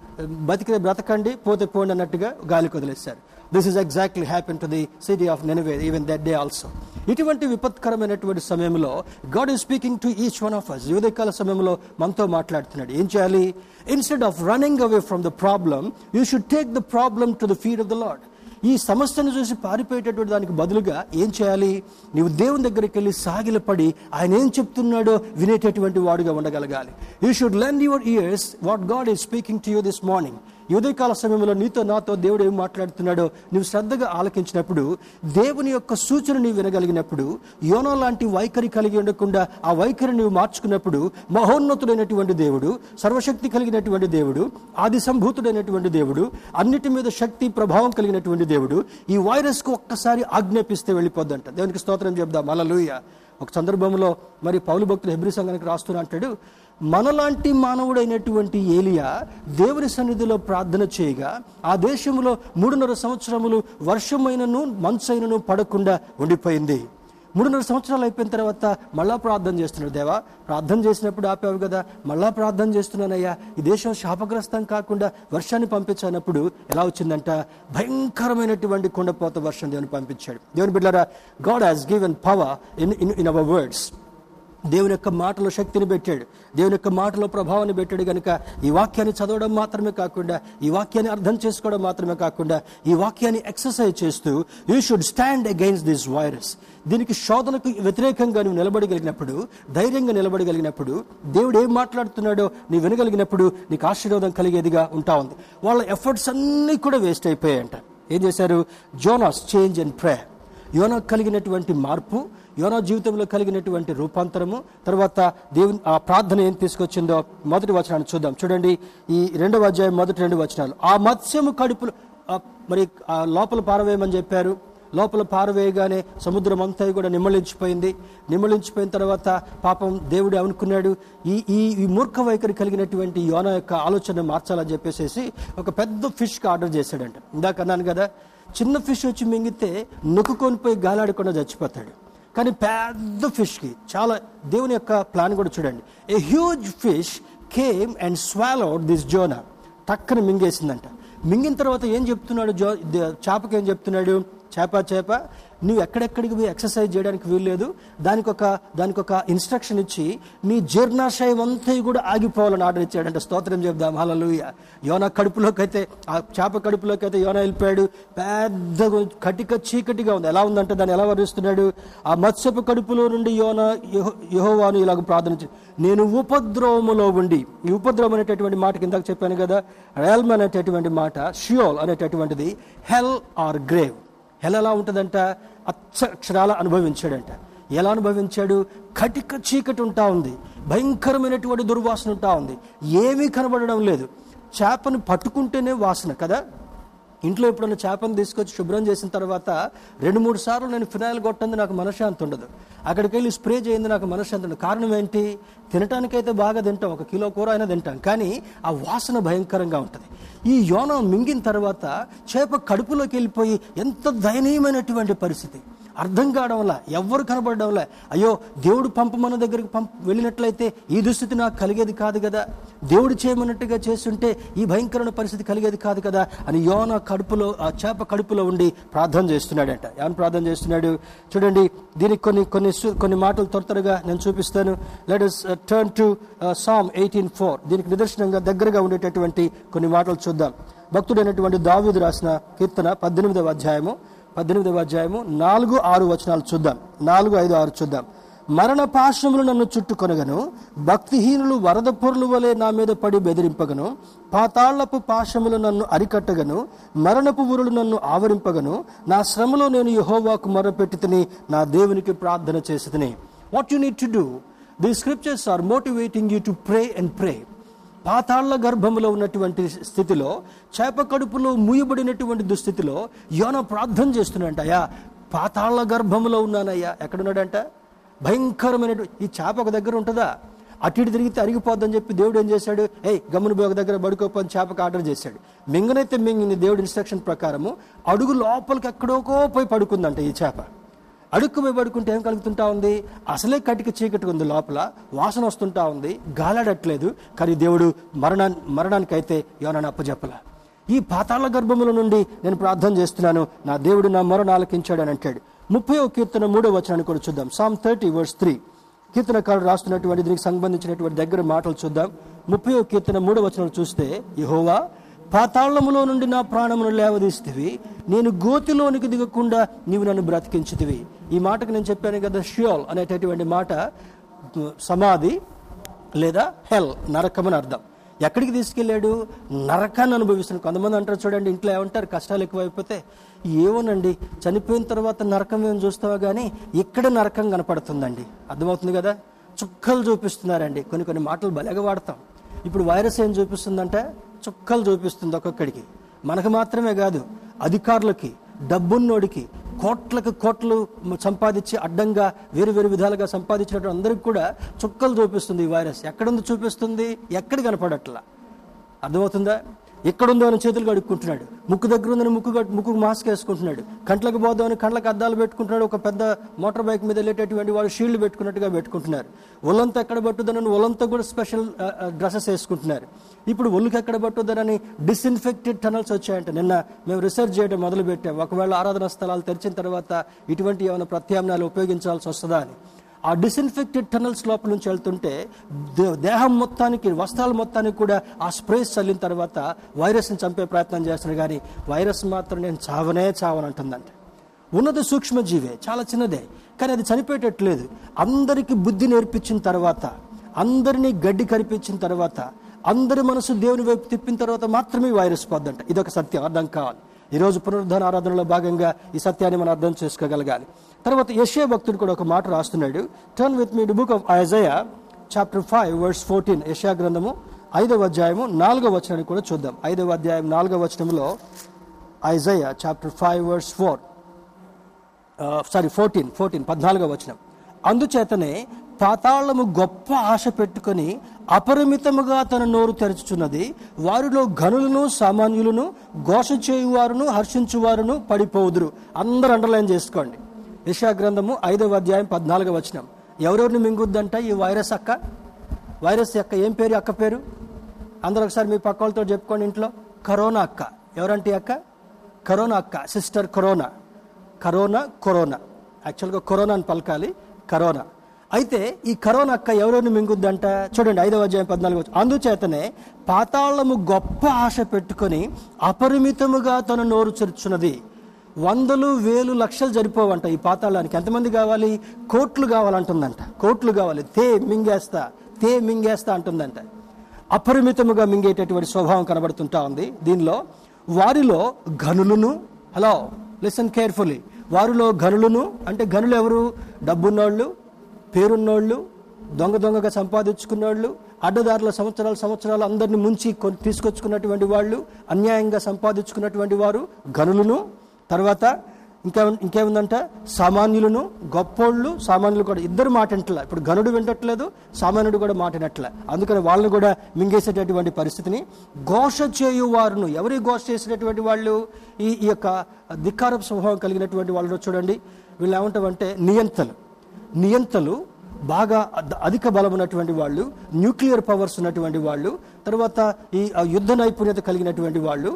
బతికి బ్రతకండి పోతే పోండి అన్నట్టుగా గాలికి వదిలేశారు this is exactly happen to the city of Nineveh even that day also ఇటువంటి విపత్కరమైనటువంటి సమయంలో God is speaking to each one of us ఉదయకాల సమయంలో మనతో మాట్లాడుతున్నాడు. ఏం చేయాలి? Instead of running away from the problem you should take the problem to the feet of the lord ఈ సమస్యను చూసి పారిపోయేటటువంటి దానికి బదులుగా ఏం చేయాలి? నీవు దేవుని దగ్గరికి వెళ్ళి సాగిలపడి ఆయన ఏం చెప్తున్నాడో వినేటటువంటి వాడుగా ఉండగలగాలి. You should learn your ears what God is speaking to you this morning ఉదయకాల సమయంలో నీతో నాతో దేవుడు ఏం మాట్లాడుతున్నాడో నువ్వు శ్రద్ధగా ఆలకించినప్పుడు దేవుని యొక్క సూచన నీవు వినగలిగినప్పుడు యోనో లాంటి వైఖరి కలిగి ఉండకుండా ఆ వైఖరి నీవు మార్చుకున్నప్పుడు మహోన్నతుడైనటువంటి దేవుడు సర్వశక్తి కలిగినటువంటి దేవుడు ఆది సంభూతుడైనటువంటి దేవుడు అన్నిటి మీద శక్తి ప్రభావం కలిగినటువంటి దేవుడు ఈ వైరస్కు ఒక్కసారి ఆజ్ఞాపిస్తే వెళ్ళిపోద్దంట. దేవునికి స్తోత్రం చెప్దాం. అలలుయ ఒక సందర్భంలో మరి పౌలు భక్తులు హెబ్రి సంఘానికి రాస్తున్నా అంటాడు మనలాంటి మానవుడైనటువంటి ఏలియా దేవుని సన్నిధిలో ప్రార్థన చేయగా ఆ దేశంలో మూడున్నర సంవత్సరములు వర్షమైనను మంచైనను పడకుండా ఉండిపోయింది. మూడున్నర సంవత్సరాలు అయిపోయిన తర్వాత మళ్ళా ప్రార్థన చేస్తున్నాడు. దేవా ప్రార్థన చేసినప్పుడు ఆపావు కదా మళ్ళా ప్రార్థన చేస్తున్నానయ్యా. ఈ దేశం శాపగ్రస్తం కాకుండా వర్షాన్ని పంపించినప్పుడు ఎలా వచ్చిందంట? భయంకరమైనటువంటి కొండపోత వర్షం దేవుని పంపించాడు. దేవుని బిడ్డారా God has given power in in in our words దేవుని యొక్క మాటలో శక్తిని పెట్టాడు. దేవుని యొక్క మాటలో ప్రభావాన్ని పెట్టాడు కనుక ఈ వాక్యాన్ని చదవడం మాత్రమే కాకుండా ఈ వాక్యాన్ని అర్థం చేసుకోవడం మాత్రమే కాకుండా ఈ వాక్యాన్ని ఎక్సర్సైజ్ చేస్తూ you should stand against this virus దీనికి శోధనకు వ్యతిరేకంగా నువ్వు నిలబడగలిగినప్పుడు ధైర్యంగా నిలబడగలిగినప్పుడు దేవుడు ఏం మాట్లాడుతున్నాడో నీ వినగలిగినప్పుడు నీకు ఆశీర్వాదం కలిగేదిగా ఉంటా ఉంది. వాళ్ళ ఎఫర్ట్స్ అన్నీ కూడా వేస్ట్ అయిపోయాయంట. ఏం చేశారు? జోనాస్ చేంజ్ అండ్ ప్రే యోనా కలిగినటువంటి మార్పు యోనా జీవితంలో కలిగినటువంటి రూపాంతరము తర్వాత దేవుని ఆ ప్రార్థన ఏం తీసుకొచ్చిందో మొదటి వచనాన్ని చూద్దాం. చూడండి ఈ రెండవ అధ్యాయం మొదటి రెండు వచనాలు. ఆ మత్స్యము కడుపులు మరి ఆ లోపల పారవేయమని చెప్పారు. లోపల పారవేయగానే సముద్రం అంతా కూడా నిమ్మలించిపోయింది. నిమ్మలించిపోయిన తర్వాత పాపం దేవుడు అనుకున్నాడు ఈ ఈ ఈ మూర్ఖ వైఖరి కలిగినటువంటి యోన యొక్క ఆలోచన మార్చాలని చెప్పేసి ఒక పెద్ద ఫిష్కి ఆర్డర్ చేశాడంట. ఇందాక అన్నాను కదా చిన్న ఫిష్ వచ్చి మింగితే నొక్కుకొని పోయి గాలాడకుండా చచ్చిపోతాడు. కానీ పెద్ద ఫిష్కి చాలా దేవుని యొక్క ప్లాన్ కూడా చూడండి. A huge fish came and swallowed this Jonah టక్కన మింగేసిందంట. మింగిన తర్వాత ఏం చెప్తున్నాడు జో చేపకి ఏం చెప్తున్నాడు? చేప చేప. నువ్వు ఎక్కడెక్కడికి పోయి ఎక్సర్సైజ్ చేయడానికి వీల్లేదు దానికి ఒక దానికి ఒక ఇన్స్ట్రక్షన్ ఇచ్చి నీ జీర్ణాశయం అంతా కూడా ఆగిపోవాలని ఆర్డర్ ఇచ్చాడంటే. స్తోత్రం చెప్దాం హల్లెలూయా యోన కడుపులోకి అయితే ఆ చేప కడుపులోకి అయితే యోన వెళ్ళిపోయాడు. పెద్ద కటిక చీకటిగా ఉంది. ఎలా ఉందంటే దాన్ని ఎలా వర్ణిస్తున్నాడు? ఆ మత్స్యపు కడుపులో నుండి యోన యహోవాను ఇలాగ ప్రార్థన నేను ఉపద్రవములో ఉండి ఈ ఉపద్రవం అనేటటువంటి మాట కిందకు చెప్పాను కదా రేల్మ్ అనేటటువంటి మాట షియోల్ అనేటటువంటిది హెల్ ఆర్ గ్రేవ్. ఎలా ఉంటుందంట? అక్షరాల అనుభవించాడంట. ఎలా అనుభవించాడు? కటిక చీకటి ఉంటా ఉంది. భయంకరమైనటువంటి దుర్వాసన ఉంటా ఉంది. ఏమీ కనబడడం లేదు. చేపను పట్టుకుంటేనే వాసన కదా? ఇంట్లో ఎప్పుడైనా చేపను తీసుకొచ్చి శుభ్రం చేసిన తర్వాత రెండు మూడు సార్లు నేను ఫినాయిల్ కొట్టంది నాకు మనశ్శాంతి ఉండదు. అక్కడికి వెళ్ళి స్ప్రే చేయింది నాకు మనశ్శాంతి ఉండదు. కారణం ఏంటి? తినటానికైతే బాగా తింటాం. ఒక కిలో కూర అయినా తింటాం. కానీ ఆ వాసన భయంకరంగా ఉంటుంది. ఈ యోనం మింగిన తర్వాత చేప కడుపులోకి వెళ్ళిపోయి ఎంత దయనీయమైనటువంటి పరిస్థితి. అర్థం కావడంలా ఎవ్వరు కనబడడంలా అయ్యో దేవుడు పంపమన్న దగ్గరికి పంప వెళ్ళినట్లయితే ఈ దుస్థితి నాకు కలిగేది కాదు కదా. దేవుడు చేయమన్నట్టుగా చేస్తుంటే ఈ భయంకరమైన పరిస్థితి కలిగేది కాదు కదా అని యోన కడుపులో ఆ చేప కడుపులో ఉండి ప్రార్థన చేస్తున్నాడంట. ఏమని ప్రార్థన చేస్తున్నాడు? చూడండి దీనికి కొన్ని కొన్ని కొన్ని మాటలు త్వర త్వరగా నేను చూపిస్తాను. Let us turn to psalm eighteen four దీనికి నిదర్శనంగా దగ్గరగా ఉండేటటువంటి కొన్ని మాటలు చూద్దాం. భక్తుడైనటువంటి దావీదు రాసిన కీర్తన పద్దెనిమిదవ అధ్యాయము పద్దెనిమిదవ అధ్యాయము. నాలుగు ఆరు వచనాలు చూద్దాం. నాలుగు ఐదు ఆరు చూద్దాం. మరణ పాశములు నన్ను చుట్టుకొనగను. భక్తిహీనులు వరద పొరులు వలె నా మీద పడి బెదిరింపగను. పాతాళ్ళపు పాశములు నన్ను అరికట్టగను. మరణపు ఊరులు నన్ను ఆవరింపగను. నా శ్రమలో నేను యహోవాకు మొరపెట్టి తిని నా దేవునికి ప్రార్థన చేసి తిని what you need to do the scriptures are motivating you to pray and pray పాతాళ్ళ గర్భములో ఉన్నటువంటి స్థితిలో చేప కడుపులో మూయబడినటువంటి దుస్థితిలో యోన ప్రార్థన చేస్తున్నాడంట అయ్యా పాతాళ్ళ గర్భములో ఉన్నానయ్యా ఎక్కడున్నాడంట? భయంకరమైన ఈ చేప ఒక దగ్గర ఉంటుందా? అటు ఇటు తిరిగితే అరిగిపోద్దని చెప్పి దేవుడు ఏం చేశాడు? ఏ గమ్మున ఒక దగ్గర పడుకోపని చేపకు ఆర్డర్ చేశాడు. మింగనైతే మింగింది దేవుడి ఇన్స్ట్రక్షన్ ప్రకారము అడుగు లోపలికి ఎక్కడోకో పోయి పడుకుందంట ఈ చేప. అడుక్కు పడుకుంటే ఏం కలుగుతుంటా ఉంది? అసలే కటిక చీకటి ఉంది లోపల. వాసన వస్తుంటా ఉంది. గాలాడట్లేదు. కానీ దేవుడు మరణా మరణానికైతే యోనాన్ని అప్పచెప్పల ఈ పాతాళ గర్భముల నుండి నేను ప్రార్థన చేస్తున్నాను. నా దేవుడు నా మరణ ఆలకించాడు అని అంటాడు. ముప్పై కీర్తన మూడో వచనాన్ని కూడా చూద్దాం. సామ్ థర్టీ వర్స్ త్రీ కీర్తనకారుడు రాస్తున్నటువంటి దీనికి సంబంధించినటువంటి దగ్గర మాటలు చూద్దాం. ముప్పై కీర్తన మూడో వచనాలు చూస్తే యహోవా పాతాళములో నుండి నా ప్రాణమును లేవదీస్తివి. నేను గోతిలోనికి దిగకుండా నీవు నన్ను బ్రతికించుతివి. ఈ మాటకు నేను చెప్పాను కదా షియోల్ అనేటటువంటి మాట సమాధి లేదా హెల్ నరకం అని అర్థం. ఎక్కడికి తీసుకెళ్ళాడు? నరకాన్ని అనుభవిస్తున్నాడు. కొంతమంది అంటారు చూడండి ఇంట్లో ఏమంటారు? కష్టాలు ఎక్కువైపోతే. ఏమోనండి చనిపోయిన తర్వాత నరకం ఏం చూస్తావా కానీ ఇక్కడ నరకం కనపడుతుందండి. అర్థమవుతుంది కదా? చుక్కలు చూపిస్తున్నారండి. కొన్ని కొన్ని మాటలు బలగా వాడతాం. ఇప్పుడు వైరస్ ఏం చూపిస్తుందంటే చుక్కలు చూపిస్తుంది ఒక్కొక్కడికి. మనకు మాత్రమే కాదు అధికారులకి డబ్బున్నోడికి కోట్లకు కోట్లు సంపాదించి అడ్డంగా వేరు వేరు విధాలుగా సంపాదించినటువంటి అందరికి కూడా చుక్కలు చూపిస్తుంది ఈ వైరస్. ఎక్కడుంది చూపిస్తుంది? ఎక్కడ కనపడట్లా? అర్థమవుతుందా? ఎక్కడుందో అని చేతులు కడుక్కుంటున్నాడు. ముక్కు దగ్గర ఉందని ముక్కు ముక్కు ముక్కుకు మాస్క్ వేసుకుంటున్నాడు. కంట్లకు పోదామని కంట్లకు అద్దాలు పెట్టుకుంటున్నాడు. ఒక పెద్ద మోటార్ బైక్ మీద వెళ్ళేటటువంటి వాళ్ళు షీల్డ్ పెట్టుకున్నట్టుగా పెట్టుకుంటున్నారు. ఒళ్ళంతా ఎక్కడ పట్టుదనని ఒళ్ళంతా కూడా స్పెషల్ డ్రెస్సెస్ వేసుకుంటున్నారు. ఇప్పుడు ఒళ్ళుకి ఎక్కడ పట్టుదనని డిస్ఇన్ఫెక్టెడ్ టనల్స్ వచ్చాయంట. నిన్న మేము రీసెర్చ్ చేయడం మొదలుపెట్టాం. ఒకవేళ ఆరాధన స్థలాలు తెరిచిన తర్వాత ఇటువంటి ఏమైనా ప్రత్యామ్నాయాలు ఉపయోగించాల్సి వస్తుందా అని. ఆ డిస్ఇన్ఫెక్టెడ్ టనల్స్ లోపల నుంచి వెళ్తుంటే దే- దేహం మొత్తానికి వస్త్రాల మొత్తానికి కూడా ఆ స్ప్రేస్ చల్లిన తర్వాత వైరస్ని చంపే ప్రయత్నం చేస్తున్నారు. కానీ వైరస్ మాత్రం నేను చావనే చావనంటుందంట ఉన్నది సూక్ష్మజీవే చాలా చిన్నదే. కానీ అది చనిపోయేటట్లేదు. అందరికీ బుద్ధి నేర్పించిన తర్వాత అందరినీ గడ్డి కరిపించిన తర్వాత అందరి మనసు దేవుని వైపు తిప్పిన తర్వాత మాత్రమే వైరస్ పోద్దంట. ఇదొక సత్యం అర్థం కావాలి. ఈరోజు పునరుద్ధాన ఆరాధనలో భాగంగా ఈ సత్యాన్ని మనం అర్థం చేసుకోగలగాలి. తర్వాత యశ్య భక్తుడు కూడా ఒక మాట రాస్తున్నాడు. Turn with me book of Isaiah chapter five words fourteen యశా గ్రంథము ఐదవ అధ్యాయము నాలుగవ వచనాన్ని కూడా చూద్దాం. ఐదవ అధ్యాయం నాలుగవ వచనంలో Isaiah chapter five words four sorry fourteen fourteen పద్నాలుగవ వచనం. అందుచేతనే పాతాళము గొప్ప ఆశ పెట్టుకొని అపరిమితముగా తన నోరు తెరచుచున్నది. వారిలో గనులను సామాన్యులను ఘోష చేయువారును హర్షించువారును పడిపోదురు. అందరు అండర్లైన్ చేసుకోండి. యశా గ్రంథము ఐదవ అధ్యాయం పద్నాలుగవ వచనం. ఎవరెవరిని మింగుద్దంట ఈ వైరస్ అక్క? వైరస్ యొక్క ఏం పేరు? అక్క పేరు? అందరూ ఒకసారి మీ పక్క వాళ్ళతో చెప్పుకోండి ఇంట్లో. కరోనా అక్క. ఎవరంటే అక్క? కరోనా అక్క. Sister corona. Corona corona. యాక్చువల్గా కరోనా అని పలకాలి. కరోనా. అయితే ఈ కరోనా అక్క ఎవరెవరిని మింగుద్దంట? చూడండి ఐదవ అధ్యాయం పద్నాలుగు అందుచేతనే పాతాళము గొప్ప ఆశ పెట్టుకొని అపరిమితముగా తన నోరు చెరుచున్నది. వందలు వేలు లక్షలు జరిపోవంట ఈ పాతాళానికి. ఎంతమంది కావాలి? కోట్లు కావాలంటుందంట. కోట్లు కావాలి. తే మింగేస్తా తే మింగేస్తా అంటుందంట. అపరిమితముగా మింగేటటువంటి స్వభావం కనబడుతుంటా ఉంది. దీనిలో వారిలో గనులను హలో లిసన్ కేర్ఫుల్లీ. వారిలో ఘనులను అంటే గనులు ఎవరు? డబ్బున్నోళ్ళు పేరున్నోళ్ళు దొంగ దొంగగా సంపాదించుకున్నోళ్ళు అడ్డదారుల సంవత్సరాలు సంవత్సరాలు అందరిని ముంచి తీసుకొచ్చుకున్నటువంటి వాళ్ళు అన్యాయంగా సంపాదించుకున్నటువంటి వారు గనులను తర్వాత ఇంకా ఇంకేముందంట? సామాన్యులను గొప్పోళ్ళు సామాన్యులు కూడా. ఇద్దరు మాట వింటలే ఇప్పుడు గనుడు వింటట్లేదు సామాన్యుడు కూడా మాట వినట్లే అందుకని వాళ్ళని కూడా మింగేసేటటువంటి పరిస్థితిని ఘోష చేయు వారును ఎవరి ఘోష చేసినటువంటి వాళ్ళు? ఈ ఈ యొక్క ధిక్కారపు స్వభావం కలిగినటువంటి వాళ్ళు చూడండి. వీళ్ళు ఏమంటామంటే నియంతలు. నియంతలు బాగా అధిక బలం ఉన్నటువంటి వాళ్ళు న్యూక్లియర్ పవర్స్ ఉన్నటువంటి వాళ్ళు తర్వాత ఈ యుద్ధ నైపుణ్యత కలిగినటువంటి వాళ్ళు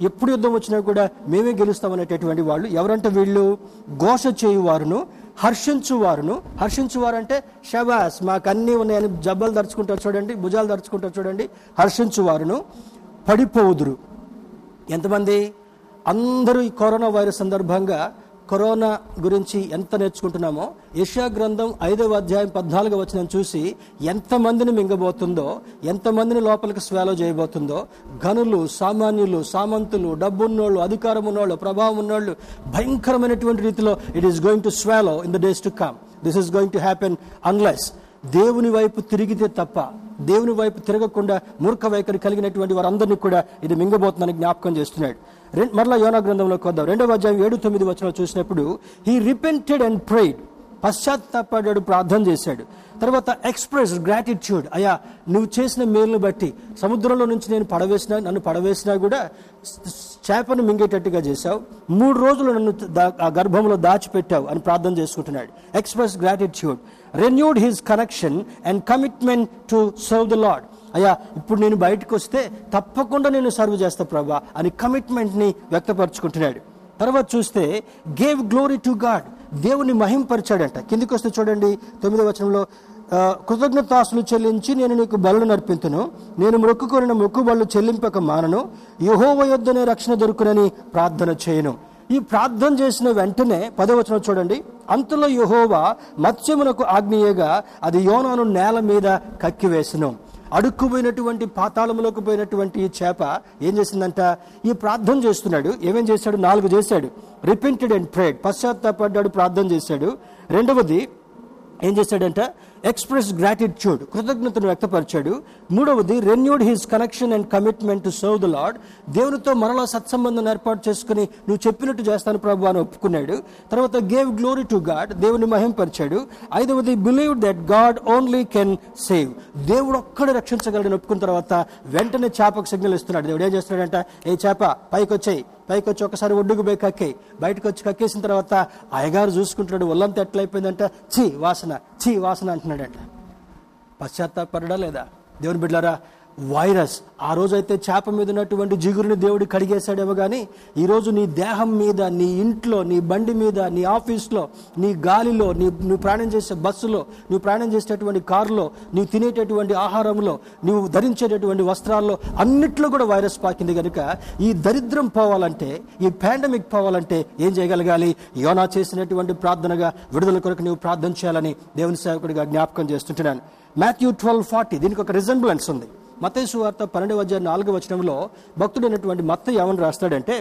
ఎప్పుడు యుద్ధం వచ్చినా కూడా మేమే గెలుస్తామనేటటువంటి వాళ్ళు ఎవరంటే వీళ్ళు? ఘోష చేయువారును హర్షించువారును. హర్షించువారంటే షబాస్ మాకు అన్నీ ఉన్నాయని జబ్బలు దరుచుకుంటారు చూడండి భుజాలు దరుచుకుంటారు చూడండి హర్షించువారును. పడిపోవుదురు ఎంతమంది? అందరూ ఈ కరోనా వైరస్ సందర్భంగా కరోనా గురించి ఎంత నేర్చుకుంటున్నామో యశా గ్రంథం ఐదవ అధ్యాయం పద్నాలుగో వచ్చిన చూసి ఎంతమందిని మింగబోతుందో ఎంతమందిని లోపలికి స్వాలో చేయబోతుందో గనులు సామాన్యులు సామంతులు డబ్బున్నోళ్ళు అధికారం ఉన్నోళ్ళు ప్రభావం ఉన్నోళ్ళు భయంకరమైనటువంటి రీతిలో it is going to swallow in the days to come this is going to happen unless దేవుని వైపు తిరిగితే తప్ప దేవుని వైపు తిరగకుండా మూర్ఖ వైఖరి కలిగినటువంటి వారందరినీ కూడా ఇది మింగబోతుందని జ్ఞాపకం చేస్తున్నాడు. మరలా యోనా గ్రంథంలో కొద్దాం రెండవ అధ్యాయం ఏడు తొమ్మిది వచ్చిన చూసినప్పుడు హీ రిపెంటెడ్ అండ్ ప్రైడ్ పశ్చాత్తాపడ్డాడు ప్రార్థన చేశాడు. తర్వాత ఎక్స్ప్రెస్ గ్రాటిట్యూడ్ అయ్యా నువ్వు చేసిన మేలును బట్టి సముద్రంలో నుంచి నేను పడవేసినా నన్ను పడవేసినా కూడా చేపను మింగేటట్టుగా చేశావు. మూడు రోజులు నన్ను ఆ గర్భంలో దాచిపెట్టావు అని ప్రార్థన చేసుకుంటున్నాడు. Express gratitude renewed his connection and commitment to serve the lord అయ్యా ఇప్పుడు నేను బయటకు వస్తే తప్పకుండా నేను సర్వ్ చేస్తా ప్రభా అని కమిట్మెంట్ని వ్యక్తపరుచుకుంటున్నాడు. తర్వాత చూస్తే గేవ్ గ్లోరీ టు గాడ్ దేవుని మహింపరిచాడంట. కిందికి వస్తే చూడండి తొమ్మిదో వచనంలో కృతజ్ఞతాసులు చెల్లించి నేను నీకు బలు నర్పింతును నేను మొక్కుకొనిన మొక్కుబళ్ళు చెల్లింపక మానను. యహోవ యొద్దనే రక్షణ దొరుకునని ప్రార్థన చేయను. ఈ ప్రార్థన చేసిన వెంటనే పదవచనం చూడండి అంతలో యహోవా మత్స్యమునకు ఆగ్నేయగా అది యోనాను నేల మీద కక్కివేసను. అడుక్కుపోయినటువంటి పాతాళములోకి పోయినటువంటి ఈ చేప ఏం చేసిందంట? ఈ ప్రార్థన చేస్తున్నాడు. ఏమేం చేశాడు? నాలుగు చేశాడు. రిపెంటెడ్ అండ్ ప్రేడ్ పశ్చాత్తాపడ్డాడు ప్రార్థన చేశాడు. రెండవది ఏం చేశాడంట? ఎక్స్ప్రెస్ గ్రాటిట్యూడ్ కృతజ్ఞతను వ్యక్తపరిచాడు. మూడవది renewed his connection and commitment to serve the lord దేవునితో మరలా సత్సంబంధం ఏర్పాటు చేసుకుని నువ్వు చెప్పినట్టు చేస్తాను ప్రభు అని ఒప్పుకున్నాడు. తర్వాత గేవ్ గ్లోరీ టు గాడ్ దేవుని మహింపరిచాడు. ఐదవది believe that God only can save దేవుడు ఒక్కడే రక్షించగలని ఒప్పుకున్న తర్వాత వెంటనే చేపకు సిగ్నల్ ఇస్తున్నాడు. దేవుడు ఏం చేస్తున్నాడంట? ఏ చేప పైకి వచ్చాయి పైకి వచ్చి ఒకసారి ఒడ్డుకు పోయి కక్కాయి. బయటకు వచ్చి కక్కేసిన తర్వాత అయ్యగారు చూసుకుంటున్నాడు ఒళ్ళంతా ఎట్లయిపోయిందంట? చీ వాసన చీ వాసన అంటున్నాడంట. పశ్చాత్తాపడడా లేదా? దేవుని బిడ్డారా వైరస్. ఆ రోజైతే చేప మీద ఉన్నటువంటి జిగురుని దేవుడు కడిగేశాడేమో కానీ ఈరోజు నీ దేహం మీద నీ ఇంట్లో నీ బండి మీద నీ ఆఫీస్లో నీ గాలిలో నీ నువ్వు ప్రయాణం చేసే బస్సులో నువ్వు ప్రయాణం చేసేటటువంటి కారులో నువ్వు తినేటటువంటి ఆహారంలో నువ్వు ధరించేటటువంటి వస్త్రాల్లో అన్నిట్లో కూడా వైరస్ పాకింది కనుక ఈ దరిద్రం పోవాలంటే ఈ పాండమిక్ పోవాలంటే ఏం చేయగలగాలి? యోనా చేసినటువంటి ప్రార్థనగా విడుదల కొరకు నువ్వు ప్రార్థన చేయాలని దేవుని సేవకుడిగా జ్ఞాపకం చేస్తుంటున్నాను. మాథ్యూ ట్వెల్వ్ ఫార్టీ దీనికి ఒక రిజంబ్లెన్స్ ఉంది. మతేసు వార్త పన్నెండవ అధ్యాయం నాలుగు వచనంలో భక్తుడైనటువంటి మత్త ఏమని రాస్తాడంటే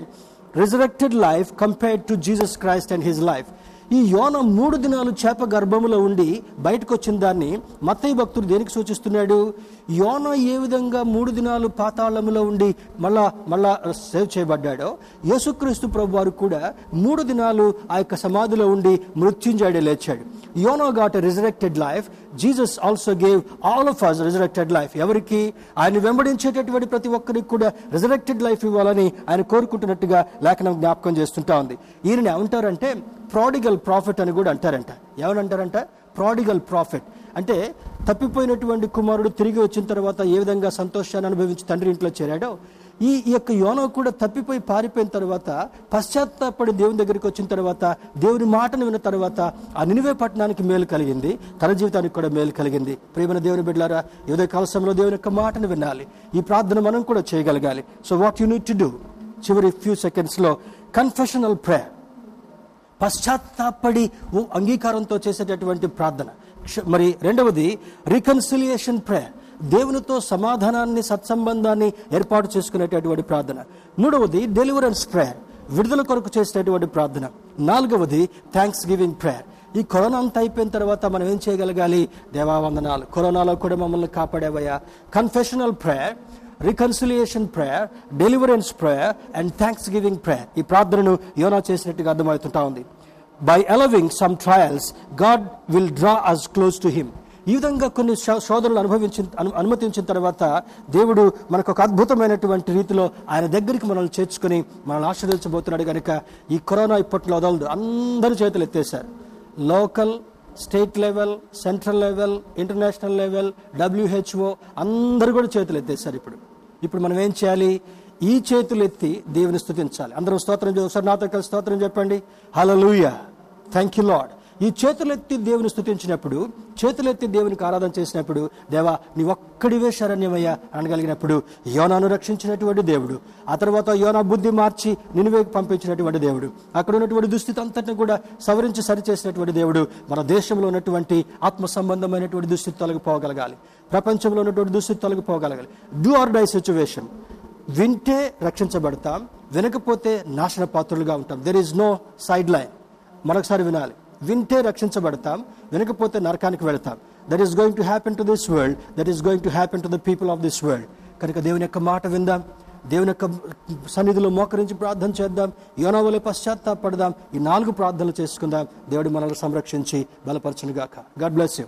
resurrected life compared to Jesus Christ and his life ఈ యోన మూడు దినాలు చేప గర్భములో ఉండి బయటకు వచ్చిన దాన్ని మత్తయ్య భక్తుడు దేనికి సూచిస్తున్నాడు? యోన ఏ విధంగా మూడు దినాలు పాతాళములో ఉండి మళ్ళా మళ్ళా సేవ్ చేయబడ్డాడో? యేసుక్రీస్తు ప్రభు వారు కూడా మూడు దినాలు ఆ యొక్క సమాధిలో ఉండి మృత్యుంజాడే లేచాడు. Jonah got resurrected life. Jesus also gave all of us resurrected life. ఎవరికి? ఆయన వెంబడించేటటువంటి ప్రతి ఒక్కరికి కూడా రిజరెక్టెడ్ లైఫ్ ఇవ్వాలని ఆయన కోరుకుంటున్నట్టుగా లేఖనం జ్ఞాపకం చేస్తుంటా ఉంది. ఈయన ఏమంటారంటే ప్రాడిగల్ ప్రాఫిట్ అని కూడా అంటారంట. ఏమనంటారంట ప్రాడిగల్ ప్రాఫిట్ అంటే తప్పిపోయినటువంటి కుమారుడు తిరిగి వచ్చిన తర్వాత ఏ విధంగా సంతోషాన్ని అనుభవించి తండ్రి ఇంట్లో చేరాడో ఈ యొక్క యోనో కూడా తప్పిపోయి పారిపోయిన తర్వాత పశ్చాత్తాపడి దేవుని దగ్గరికి వచ్చిన తర్వాత దేవుని మాటను విన్న తర్వాత ఆ నినివే పట్టణానికి మేలు కలిగింది తన జీవితానికి కూడా మేలు కలిగింది. ప్రేమన దేవుని బిడ్డారా ఏదో కాలశంలో దేవుని యొక్క మాటను వినాలి. ఈ ప్రార్థన మనం కూడా చేయగలగాలి. So what you need to do చివరి ఫ్యూ సెకండ్స్లో కన్ఫెషనల్ ప్రేయర్ పశ్చాత్తాపడి ఓ అంగీకారంతో చేసేటటువంటి ప్రార్థన. క్ష- మరి రెండవది రికన్సిలియేషన్ ప్రేయర్ దేవునితో సమాధానాన్ని సత్సంబంధాన్ని ఏర్పాటు చేసుకునేటటువంటి ప్రార్థన. మూడవది డెలివరెన్స్ ప్రేయర్ విడుదల కొరకు చేసేటటువంటి ప్రార్థన. నాలుగవది థ్యాంక్స్ గివింగ్ ప్రేయర్ ఈ కరోనా అంతా అయిపోయిన తర్వాత మనం ఏం చేయగలగాలి? దేవావందనాలు. కరోనాలో కూడా మమ్మల్ని కాపాడేవయ్యా. Confessional prayer reconciliation prayer deliverance prayer and thanksgiving prayer ఈ ప్రార్థనను యోనా చేసినట్టుగా అర్థమవుతుంటా ఉంది. By allowing some trials God will draw us close to him ఈ విధంగా కొన్ని శోధనలు అనుభవించిన అను- అనుమతించిన తర్వాత దేవుడు మనకు ఒక అద్భుతమైనటువంటి రీతిలో ఆయన దగ్గరికి మనల్ని చేర్చుకొని మనల్ని ఆశీర్వదించబోతున్నాడు కనుక ఈ కరోనా ఇప్పట్లో వదలదు. అందరూ చేతులు ఎత్తేశారు. Local state level central level international level WHO అందరు కూడా చేతులు ఎత్తేసారు ఇప్పుడు. ఇప్పుడు మనం ఏం చేయాలి? ఈ చేతులు ఎత్తి దేవుని స్థుతించాలి. అందరం స్తోత్రం ఒకసారి నాతో కలిసి స్తోత్రం చెప్పండి. హలో లూయ థ్యాంక్ యూ లాడ్ ఈ చేతులెత్తి దేవుని స్థుతించినప్పుడు చేతులెత్తి దేవునికి ఆరాధన చేసినప్పుడు దేవా నీ ఒక్కడివే శరణ్యమయ్యా అనగలిగినప్పుడు యోనాను రక్షించినటువంటి దేవుడు ఆ తర్వాత యోనా బుద్ధి మార్చి నినువేకి పంపించినటువంటి దేవుడు అక్కడ ఉన్నటువంటి దుస్థితి అంతటిని కూడా సవరించి సరిచేసినటువంటి దేవుడు మన దేశంలో ఉన్నటువంటి ఆత్మ సంబంధమైనటువంటి దుస్థితి తొలగిపోగలగాలి ప్రపంచంలో ఉన్నటువంటి దుస్థితి తొలగిపోగలగాలి డూ ఆర్ డై సిచ్యువేషన్ వింటే రక్షించబడతాం వినకపోతే నాశన పాత్రులుగా ఉంటాం. There is no side line మరొకసారి వినాలి. వింటే రక్షించబడతాం వినకపోతే నరకానికి వెళతాం. That is going to happen to this world that is going to happen to the people of this world కనుక దేవుని యొక్క మాట విందాం. దేవుని యొక్క సన్నిధిలో మోకరించి ప్రార్థన చేద్దాం. యోనవలే పశ్చాత్తాపడదాం ఈ నాలుగు ప్రార్థనలు చేసుకుందాం. దేవుడు మనల్ని సంరక్షించి బలపరచునుగాక. God bless you